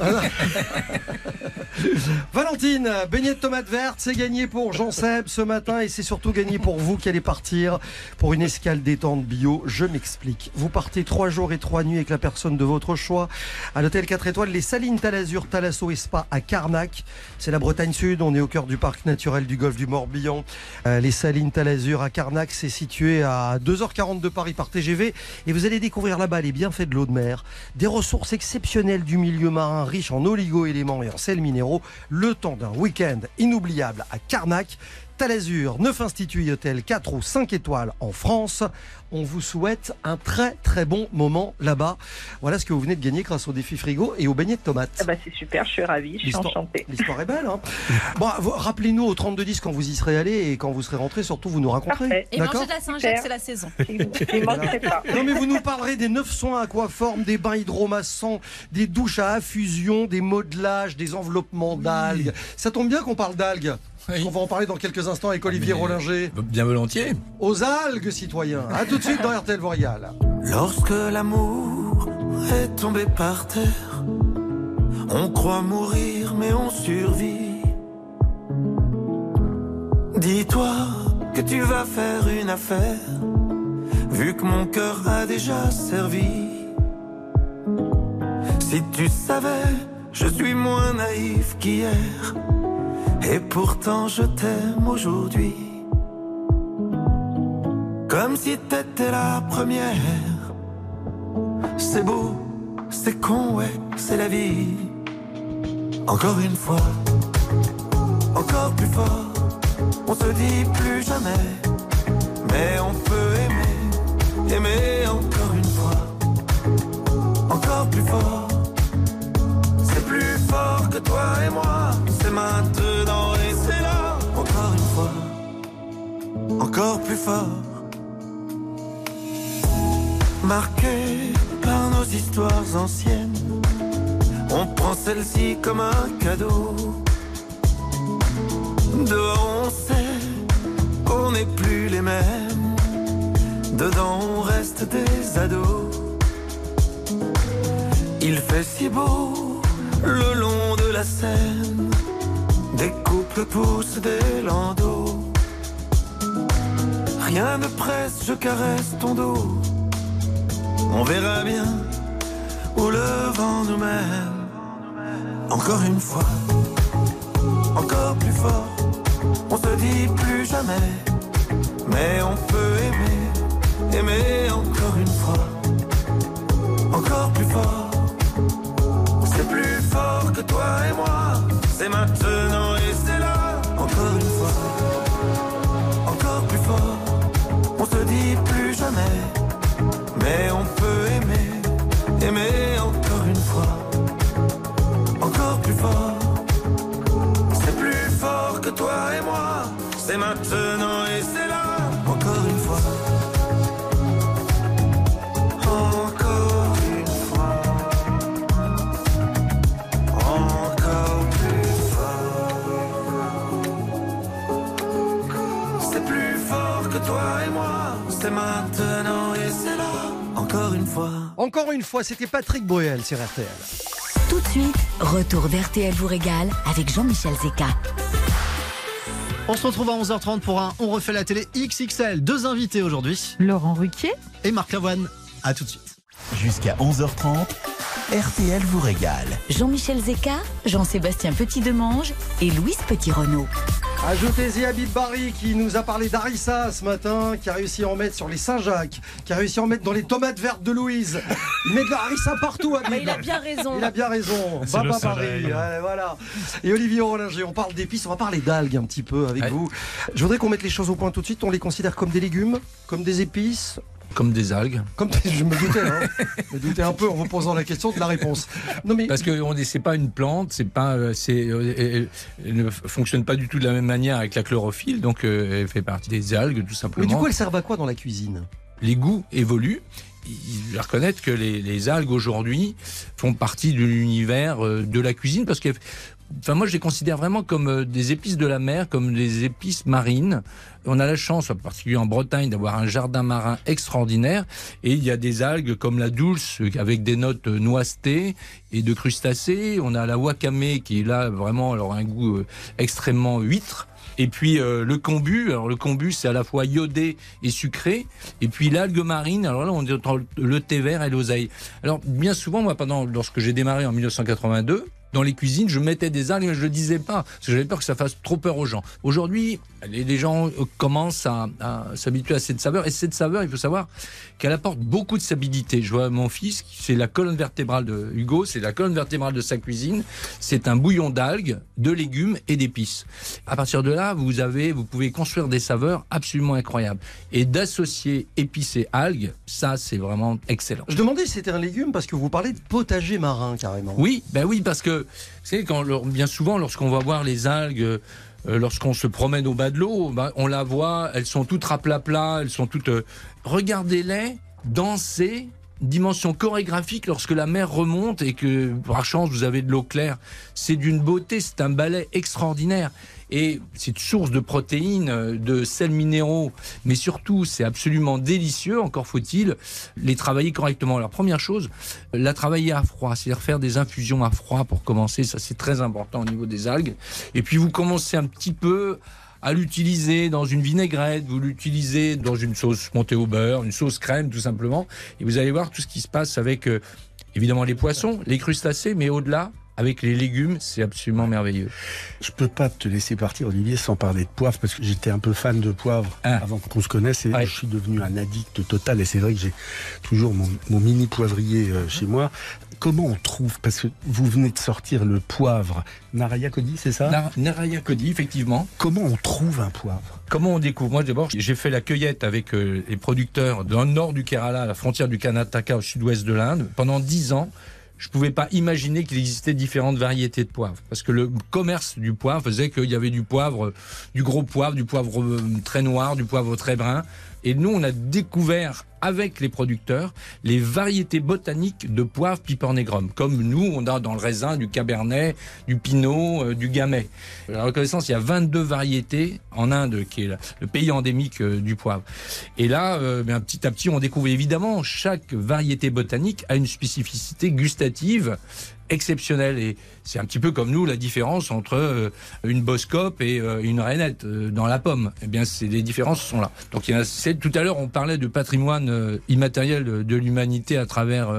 Valentine, beignet de tomates vertes, c'est gagné pour Jean Seb ce matin et c'est surtout gagné pour vous qui allez partir pour une escale détente bio. Je m'explique. Vous partez trois jours et trois nuits avec la personne de votre choix à l'hôtel 4 étoiles Les Salines Talazur Talasso et Spa à Carnac. C'est la Bretagne Sud, on est au cœur du parc naturel du golfe du Morbihan. Euh, les Salines Talazur à Carnac, c'est situé à 2h40 de Paris par TGV et vous allez découvrir là-bas les bienfaits de l'eau de mer, des ressources exceptionnelles du milieu marin riche en oligo-éléments et en sels minéraux, le temps d'un week-end inoubliable à Carnac. Talazur, 9 instituts et hôtels 4 ou 5 étoiles en France. On vous souhaite un très très bon moment là-bas. Voilà ce que vous venez de gagner grâce au défi frigo et au beignet de tomates. Ah bah, c'est super, je suis ravie, je suis enchantée. L'histoire est belle. Hein [LAUGHS] bon, Rappelez-nous au 3210 quand vous y serez allé et quand vous serez rentré, surtout vous nous raconterez. Et manger de la Saint-Jacques, c'est la saison. Il manquerait pas. Non mais vous nous parlerez des neuf soins aquaformes, des bains hydromassants, des douches à affusion, des modelages, des enveloppements d'algues. Ça tombe bien qu'on parle d'algues. On va en parler dans quelques instants avec Olivier Mais- Rollinger. Bien volontiers. Aux algues, citoyens. À tout de suite dans RTL Boréal. Lorsque l'amour est tombé par terre, on croit mourir mais on survit. Dis-toi que tu vas faire une affaire, vu que mon cœur a déjà servi. Si tu savais, je suis moins naïf qu'hier, et pourtant je t'aime aujourd'hui. Comme si t'étais la première. C'est beau, c'est con, ouais, c'est la vie. Encore une fois, encore plus fort. On se dit plus jamais, mais on peut aimer, aimer encore une fois. Encore plus fort, que toi et moi. C'est maintenant et c'est là. Encore une fois, encore plus fort. Marqué par nos histoires anciennes, on prend celle-ci comme un cadeau. Dehors on sait qu'on n'est plus les mêmes, dedans on reste des ados. Il fait si beau le long la des couples poussent des landaux. Rien ne presse, je caresse ton dos. On verra bien où le vent nous mène. Encore une fois, encore plus fort. On se dit plus jamais, mais on peut aimer, aimer encore une fois. Encore plus fort, fort que toi et moi. C'est maintenant et c'est là. Encore une fois, encore plus fort. On se dit plus jamais. Mais on peut aimer, aimer encore une fois, encore plus fort. C'est plus fort que toi et moi. C'est maintenant Encore une fois, c'était Patrick Bruel sur RTL. Tout de suite, retour d'RTL vous régale avec Jean-Michel Zeka. On se retrouve à 11h30 pour un On refait la télé XXL. Deux invités aujourd'hui. Laurent Ruquier Et Marc Lavoine. À tout de suite. Jusqu'à 11h30, RTL vous régale. Jean-Michel Zeka, Jean-Sébastien Petit-Demange et Louise Petit-Renault. Ajoutez-y Habib Barry qui nous a parlé d'Arissa ce matin, qui a réussi à en mettre sur les Saint-Jacques, qui a réussi à en mettre dans les tomates vertes de Louise. Il met de l'Arissa partout, Habib. Mais il a bien raison. Il a bien raison. Baba. Barry, ouais, voilà. Et Olivier Rollinger, on parle d'épices, on va parler d'algues un petit peu avec Ouais. vous. Je voudrais qu'on mette les choses au point tout de suite. On les considère comme des légumes, comme des épices, Comme des algues. comme je me doutais, hein. je me doutais un peu en vous posant la question de la réponse. Non mais Parce que on est- c'est pas une plante, c'est pas, euh, c'est, euh, elle, elle ne fonctionne pas du tout de la même manière avec la chlorophylle, donc euh, elle fait partie des algues tout mais simplement. du coup, elles servent à quoi dans la cuisine? Les goûts évoluent. Il faut reconnaître que les, les algues aujourd'hui font partie de l'univers de la cuisine parce que enfin moi je les considère vraiment comme euh, des épices de la mer, comme des épices marines. On a la chance, en particulier en Bretagne, d'avoir un jardin marin extraordinaire. Et il y a des algues comme la dulce, euh, avec des notes euh, noissetées et de crustacés. On a la wakame qui est là vraiment, alors un goût extrêmement huître. Et puis euh, le kombu, alors le kombu c'est à la fois iodé et sucré. Et puis l'algue marine, alors là on est entre le thé vert et l'oseille. Alors bien souvent, moi pendant, lorsque j'ai démarré en 1982, dans les cuisines, je mettais des algues, mais je le disais pas, parce que j'avais peur que ça fasse trop peur aux gens. Aujourd'hui, les, gens euh, commencent à, à s'habituer à cette saveur, et cette saveur, il faut savoir qu'elle apporte beaucoup de stabilité. Je vois mon fils, c'est la colonne vertébrale de Hugo, c'est la colonne vertébrale de sa cuisine. C'est un bouillon d'algues, de légumes et d'épices. À partir de là, vous avez, vous pouvez construire des saveurs absolument incroyables. Et d'associer épices et algues, ça, c'est vraiment excellent. Je demandais si c'était un légume parce que vous parlez de potager marin carrément. Oui, ben oui, parce que, quand, lor- bien souvent, lorsqu'on va voir les algues, euh, lorsqu'on se promène au bas de l'eau, ben, on la voit, elles sont toutes raplapla, elles sont toutes. euh, Regardez-les danser, dimension chorégraphique lorsque la mer remonte et que, par chance, vous avez de l'eau claire. C'est d'une beauté, c'est un ballet extraordinaire. Et c'est source de protéines, de sels minéraux, mais surtout c'est absolument délicieux, encore faut-il les travailler correctement. Alors première chose, la travailler à froid, c'est-à-dire faire des infusions à froid pour commencer, ça c'est très important au niveau des algues. Et puis vous commencez un petit peu à l'utiliser dans une vinaigrette, vous l'utilisez dans une sauce montée au beurre, une sauce crème tout simplement, et vous allez voir tout ce qui se passe avec euh, évidemment les poissons, les crustacés, mais au-delà, avec les légumes, c'est absolument merveilleux. Je peux pas te laisser partir, Olivier, sans parler de poivre, parce que j'étais un peu fan de poivre Ah. avant qu'on se connaisse, et je suis devenu un addict total, et c'est vrai que j'ai toujours mon, mon mini poivrier euh, chez moi. Comment on trouve, parce que vous venez de sortir le poivre Naraya Cody, c'est ça? Nar- Naraya Cody, effectivement. Comment on trouve un poivre? Comment on découvre? Moi, d'abord, j'ai fait la cueillette avec euh, les producteurs dans le nord du Kerala, à la frontière du Karnataka, au sud-ouest de l'Inde. Pendant dix ans, je pouvais pas imaginer qu'il existait différentes variétés de poivre. Parce que le commerce du poivre faisait qu'il y avait du poivre, du gros poivre, du poivre euh, très noir, du poivre très brun. Et nous, on a découvert avec les producteurs les variétés botaniques de poivre pipernégrum. Comme nous, on a dans le raisin du cabernet, du pinot, euh, du gamay. À la reconnaissance, il y a 22 variétés en Inde, qui est le pays endémique euh, du poivre. Et là, euh, ben, petit à petit, on découvre évidemment chaque variété botanique a une spécificité gustative exceptionnelle. Et c'est un petit peu comme nous la différence entre euh, une boscope et euh, une rainette euh, dans la pomme. Eh bien, les différences sont là. Donc, il y a, tout à l'heure, on parlait de patrimoine immatériel de, l'humanité à travers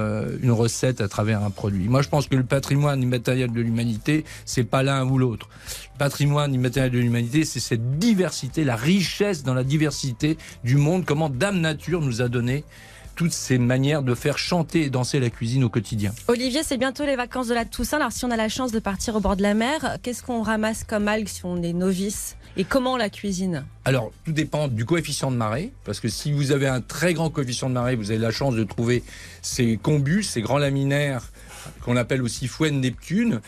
une recette, à travers un produit. Moi, je pense que le patrimoine immatériel de l'humanité, c'est pas l'un ou l'autre. Le patrimoine immatériel de l'humanité, c'est cette diversité, la richesse dans la diversité du monde. Comment Dame Nature nous a donné toutes ces manières de faire chanter et danser la cuisine au quotidien. Olivier, c'est bientôt les vacances de la Toussaint. Alors, si on a la chance de partir au bord de la mer, qu'est-ce qu'on ramasse comme algues si on est novice Et comment on la cuisine? Alors, tout dépend du coefficient de marée, parce que si vous avez un très grand coefficient de marée, vous avez la chance de trouver ces combus, ces grands laminaires qu'on appelle aussi fouet de Neptune.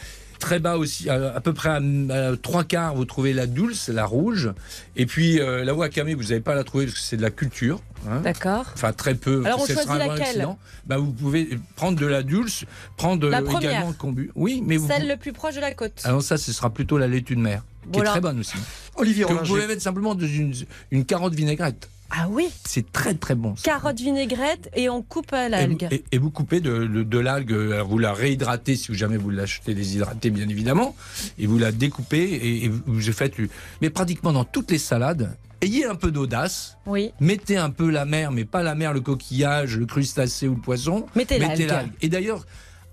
Très bas aussi, à, à peu près à, à trois quarts, vous trouvez la dulce, la rouge. Et puis euh, la wakame, vous n'avez pas à la trouver parce que c'est de la culture. hein. D'accord. Enfin, très peu. Alors, on choisit laquelle? accident. Bah, Vous pouvez prendre de la dulce, prendre La euh, première. également le combu. Oui, mais vous. Celle le plus proche de la côte. Alors ça, ce sera plutôt la laitue de mer, qui Voilà. est très bonne aussi. Olivier que vous pouvez mettre simplement dans une, une carotte vinaigrette. Ah oui C'est très très bon. ça. Carotte vinaigrette et on coupe à l'algue. et- et vous coupez de, de, de l'algue, vous la réhydratez si jamais vous l'achetez déshydratée bien évidemment, et vous la découpez et, et vous faites, mais pratiquement dans toutes les salades, ayez un peu d'audace, Oui. mettez un peu la mer, mais pas la mer, le coquillage, le crustacé ou le poisson, Mettez l'algue. Et d'ailleurs,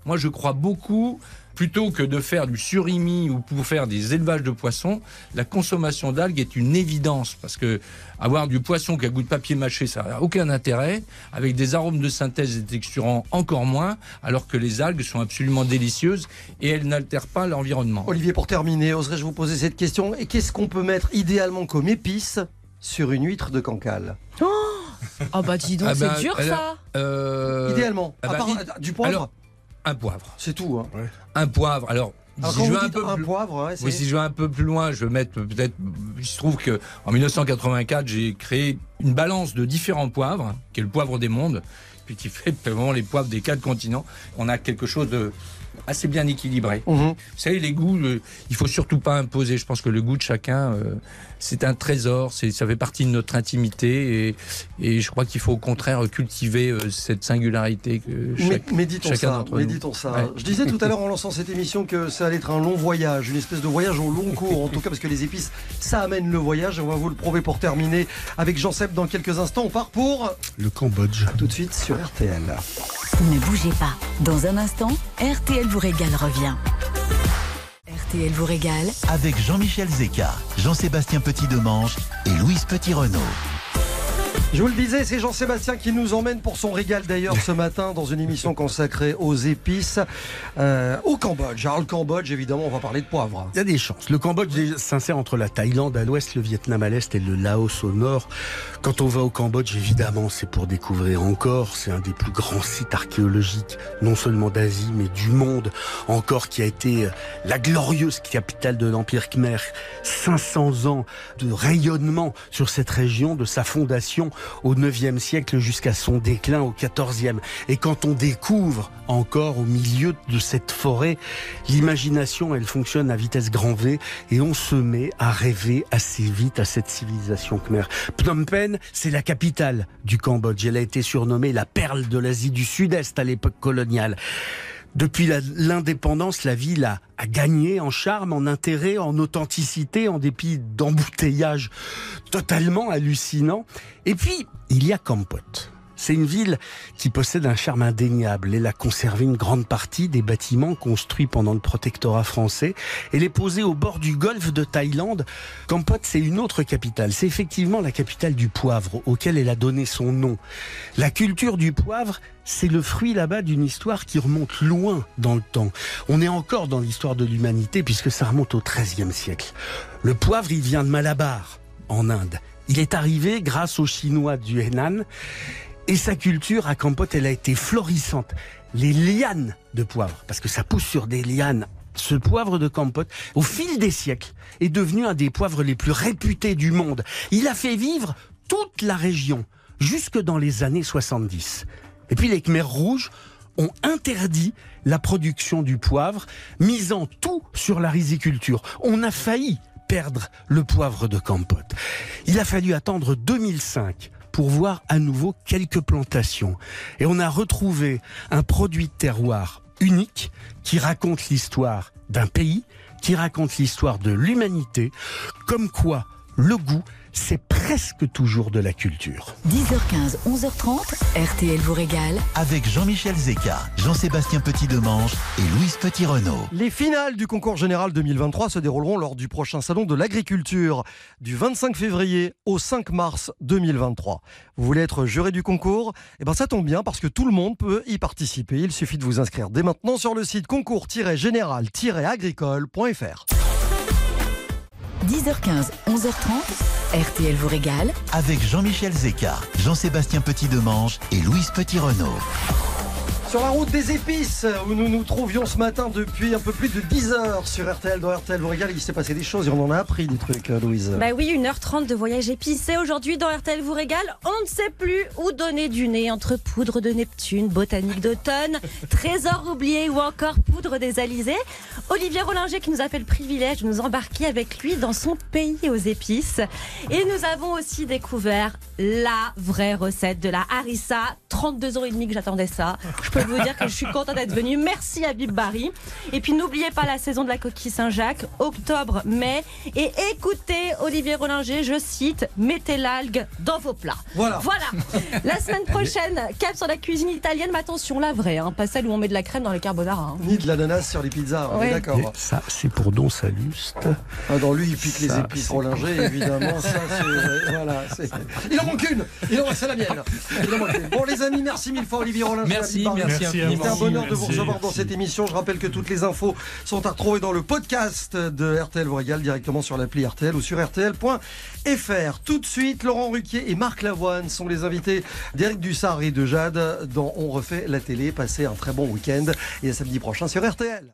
moi je crois beaucoup, plutôt que de faire du surimi ou pour faire des élevages de poissons, la consommation d'algues est une évidence parce que avoir du poisson qui a goût de papier mâché, ça n'a aucun intérêt, avec des arômes de synthèse et texturants encore moins, alors que les algues sont absolument délicieuses et elles n'altèrent pas l'environnement. Olivier, pour terminer, oserais-je vous poser cette question? Et qu'est-ce qu'on peut mettre idéalement comme épice sur une huître de Cancale? Oh, oh bah dis donc, Ah c'est ben, dur alors, ça. euh, Idéalement, ah à bah, part, il- euh, du poivre. alors, un poivre. C'est tout. Hein. Un poivre. Alors, Alors, si je vais un peu un plus- poivre, ouais, c'est- Oui, si je vais un peu plus loin, je vais mettre peut-être. Il se trouve que en 1984, j'ai créé une balance de différents poivres, qui est le poivre des mondes, puis qui fait vraiment les poivres des quatre continents. On a quelque chose de assez bien équilibré. Mhm. Vous savez, les goûts, le- il faut surtout pas imposer. Je pense que le goût de chacun, euh, c'est un trésor, c'est, ça fait partie de notre intimité et, et je crois qu'il faut au contraire cultiver euh, cette singularité que chaque, méditons chacun ça, d'entre nous. méditons ça. Ouais. Je disais tout à l'heure [LAUGHS] en lançant cette émission que ça allait être un long voyage, une espèce de voyage au long cours, en tout cas parce que les épices, ça amène le voyage. Et on va vous le prouver pour terminer avec Jean Seb dans quelques instants. On part pour Le Cambodge. tout de suite sur RTL. Ne bougez pas. Dans un instant, RTL vous régale revient. RTL vous régale Avec Jean-Michel Zeka, Jean-Sébastien Petit-Demange et Louise Petit-Renault. Je vous le disais, c'est Jean-Sébastien qui nous emmène pour son régal d'ailleurs ce matin dans une émission consacrée aux épices euh, au Cambodge. Alors le Cambodge, évidemment, on va parler de poivre. Il y a des chances. Le Cambodge s'insère entre la Thaïlande à l'ouest, le Vietnam à l'est et le Laos au nord. Quand on va au Cambodge, évidemment, c'est pour découvrir encore. C'est un des plus grands sites archéologiques, non seulement d'Asie, mais du monde. Encore qui a été euh, la glorieuse capitale de l'Empire Khmer. 500 ans de rayonnement sur cette région, de sa fondation au 9e siècle jusqu'à son déclin au 14e. Et quand on découvre encore au milieu de cette forêt, l'imagination, elle fonctionne à vitesse grand V et on se met à rêver assez vite à cette civilisation khmer. Phnom Penh, c'est la capitale du Cambodge. Elle a été surnommée la perle de l'Asie du Sud-Est à l'époque coloniale. Depuis l'indépendance, la ville a, gagné en charme, en intérêt, en authenticité, en dépit d'embouteillages totalement hallucinants. Et puis, il y a Kampot. C'est une ville qui possède un charme indéniable. Elle a conservé une grande partie des bâtiments construits pendant le protectorat français. Elle est posée au bord du golfe de Thaïlande. Kampot, c'est une autre capitale. C'est effectivement la capitale du poivre, auquel elle a donné son nom. La culture du poivre, c'est le fruit là-bas d'une histoire qui remonte loin dans le temps. On est encore dans l'histoire de l'humanité puisque ça remonte au XIIIe siècle. Le poivre, il vient de Malabar, en Inde. Il est arrivé grâce aux Chinois du Henan et sa culture à Kampot, elle a été florissante. Les lianes de poivre, parce que ça pousse sur des lianes. Ce poivre de Kampot, au fil des siècles, est devenu un des poivres les plus réputés du monde. Il a fait vivre toute la région, jusque dans les années 70. Et puis les Khmers rouges ont interdit la production du poivre, misant tout sur la riziculture. On a failli perdre le poivre de Kampot. Il a fallu attendre 2005 pour voir à nouveau quelques plantations. Et on a retrouvé un produit de terroir unique qui raconte l'histoire d'un pays, qui raconte l'histoire de l'humanité, comme quoi le goût, c'est presque toujours de la culture. 10h15, 11h30, RTL vous régale Avec Jean-Michel Zeka, Jean-Sébastien Petit-Demange et Louise Petit-Renault. Les finales du concours général 2023 se dérouleront lors du prochain salon de l'agriculture du 25 février au 5 mars 2023. Vous voulez être juré du concours? Eh ben ça tombe bien parce que tout le monde peut y participer. Il suffit de vous inscrire dès maintenant sur le site concours-général-agricole.fr. 10h15, 11h30, RTL vous régale Avec Jean-Michel Zeka, Jean-Sébastien Petit-Demange et Louise Petit-Renault. Sur la route des épices, où nous nous trouvions ce matin depuis un peu plus de 10 heures sur RTL. Dans RTL vous régale, il s'est passé des choses et on en a appris des trucs, euh, Louise. Bah oui, 1h30 de voyage épicé. Aujourd'hui, dans RTL vous régale, on ne sait plus où donner du nez entre poudre de Neptune, botanique d'automne, [LAUGHS] trésor oublié ou encore poudre des Alizés. Olivier Rollinger qui nous a fait le privilège de nous embarquer avec lui dans son pays aux épices. Et nous avons aussi découvert la vraie recette de la harissa. 32 ans et demi que j'attendais ça. Je peux vous dire que je suis contente d'être venue. Merci à Bib Barry. Et puis n'oubliez pas la saison de la coquille Saint-Jacques, octobre, mai. Et écoutez Olivier Rollinger, je cite, mettez l'algue dans vos plats. Voilà. Voilà. La semaine prochaine, cap sur la cuisine italienne, mais attention, la vraie, hein, pas celle où on met de la crème dans les carbonara. hein. Ni de l'ananas sur les pizzas, on est d'accord. Ça, c'est pour Don Saluste. Ah, dans lui, il pique les épices évidemment. Ça, voilà, c'est- Il en manque une Il en c'est la mienne Il en manque une. Bon, les amis, merci mille fois, Olivier Rollinger. Merci, Barry. Merci Merci infiniment. à C'était un bonheur de vous Merci, recevoir dans cette émission. Je rappelle que toutes les infos sont à retrouver dans le podcast de RTL vous régale directement sur l'appli RTL ou sur RTL.fr. Tout de suite, Laurent Ruquier et Marc Lavoine sont les invités d'Éric Dussard et de Jade dans On refait la télé. Passez un très bon week-end et à samedi prochain sur RTL.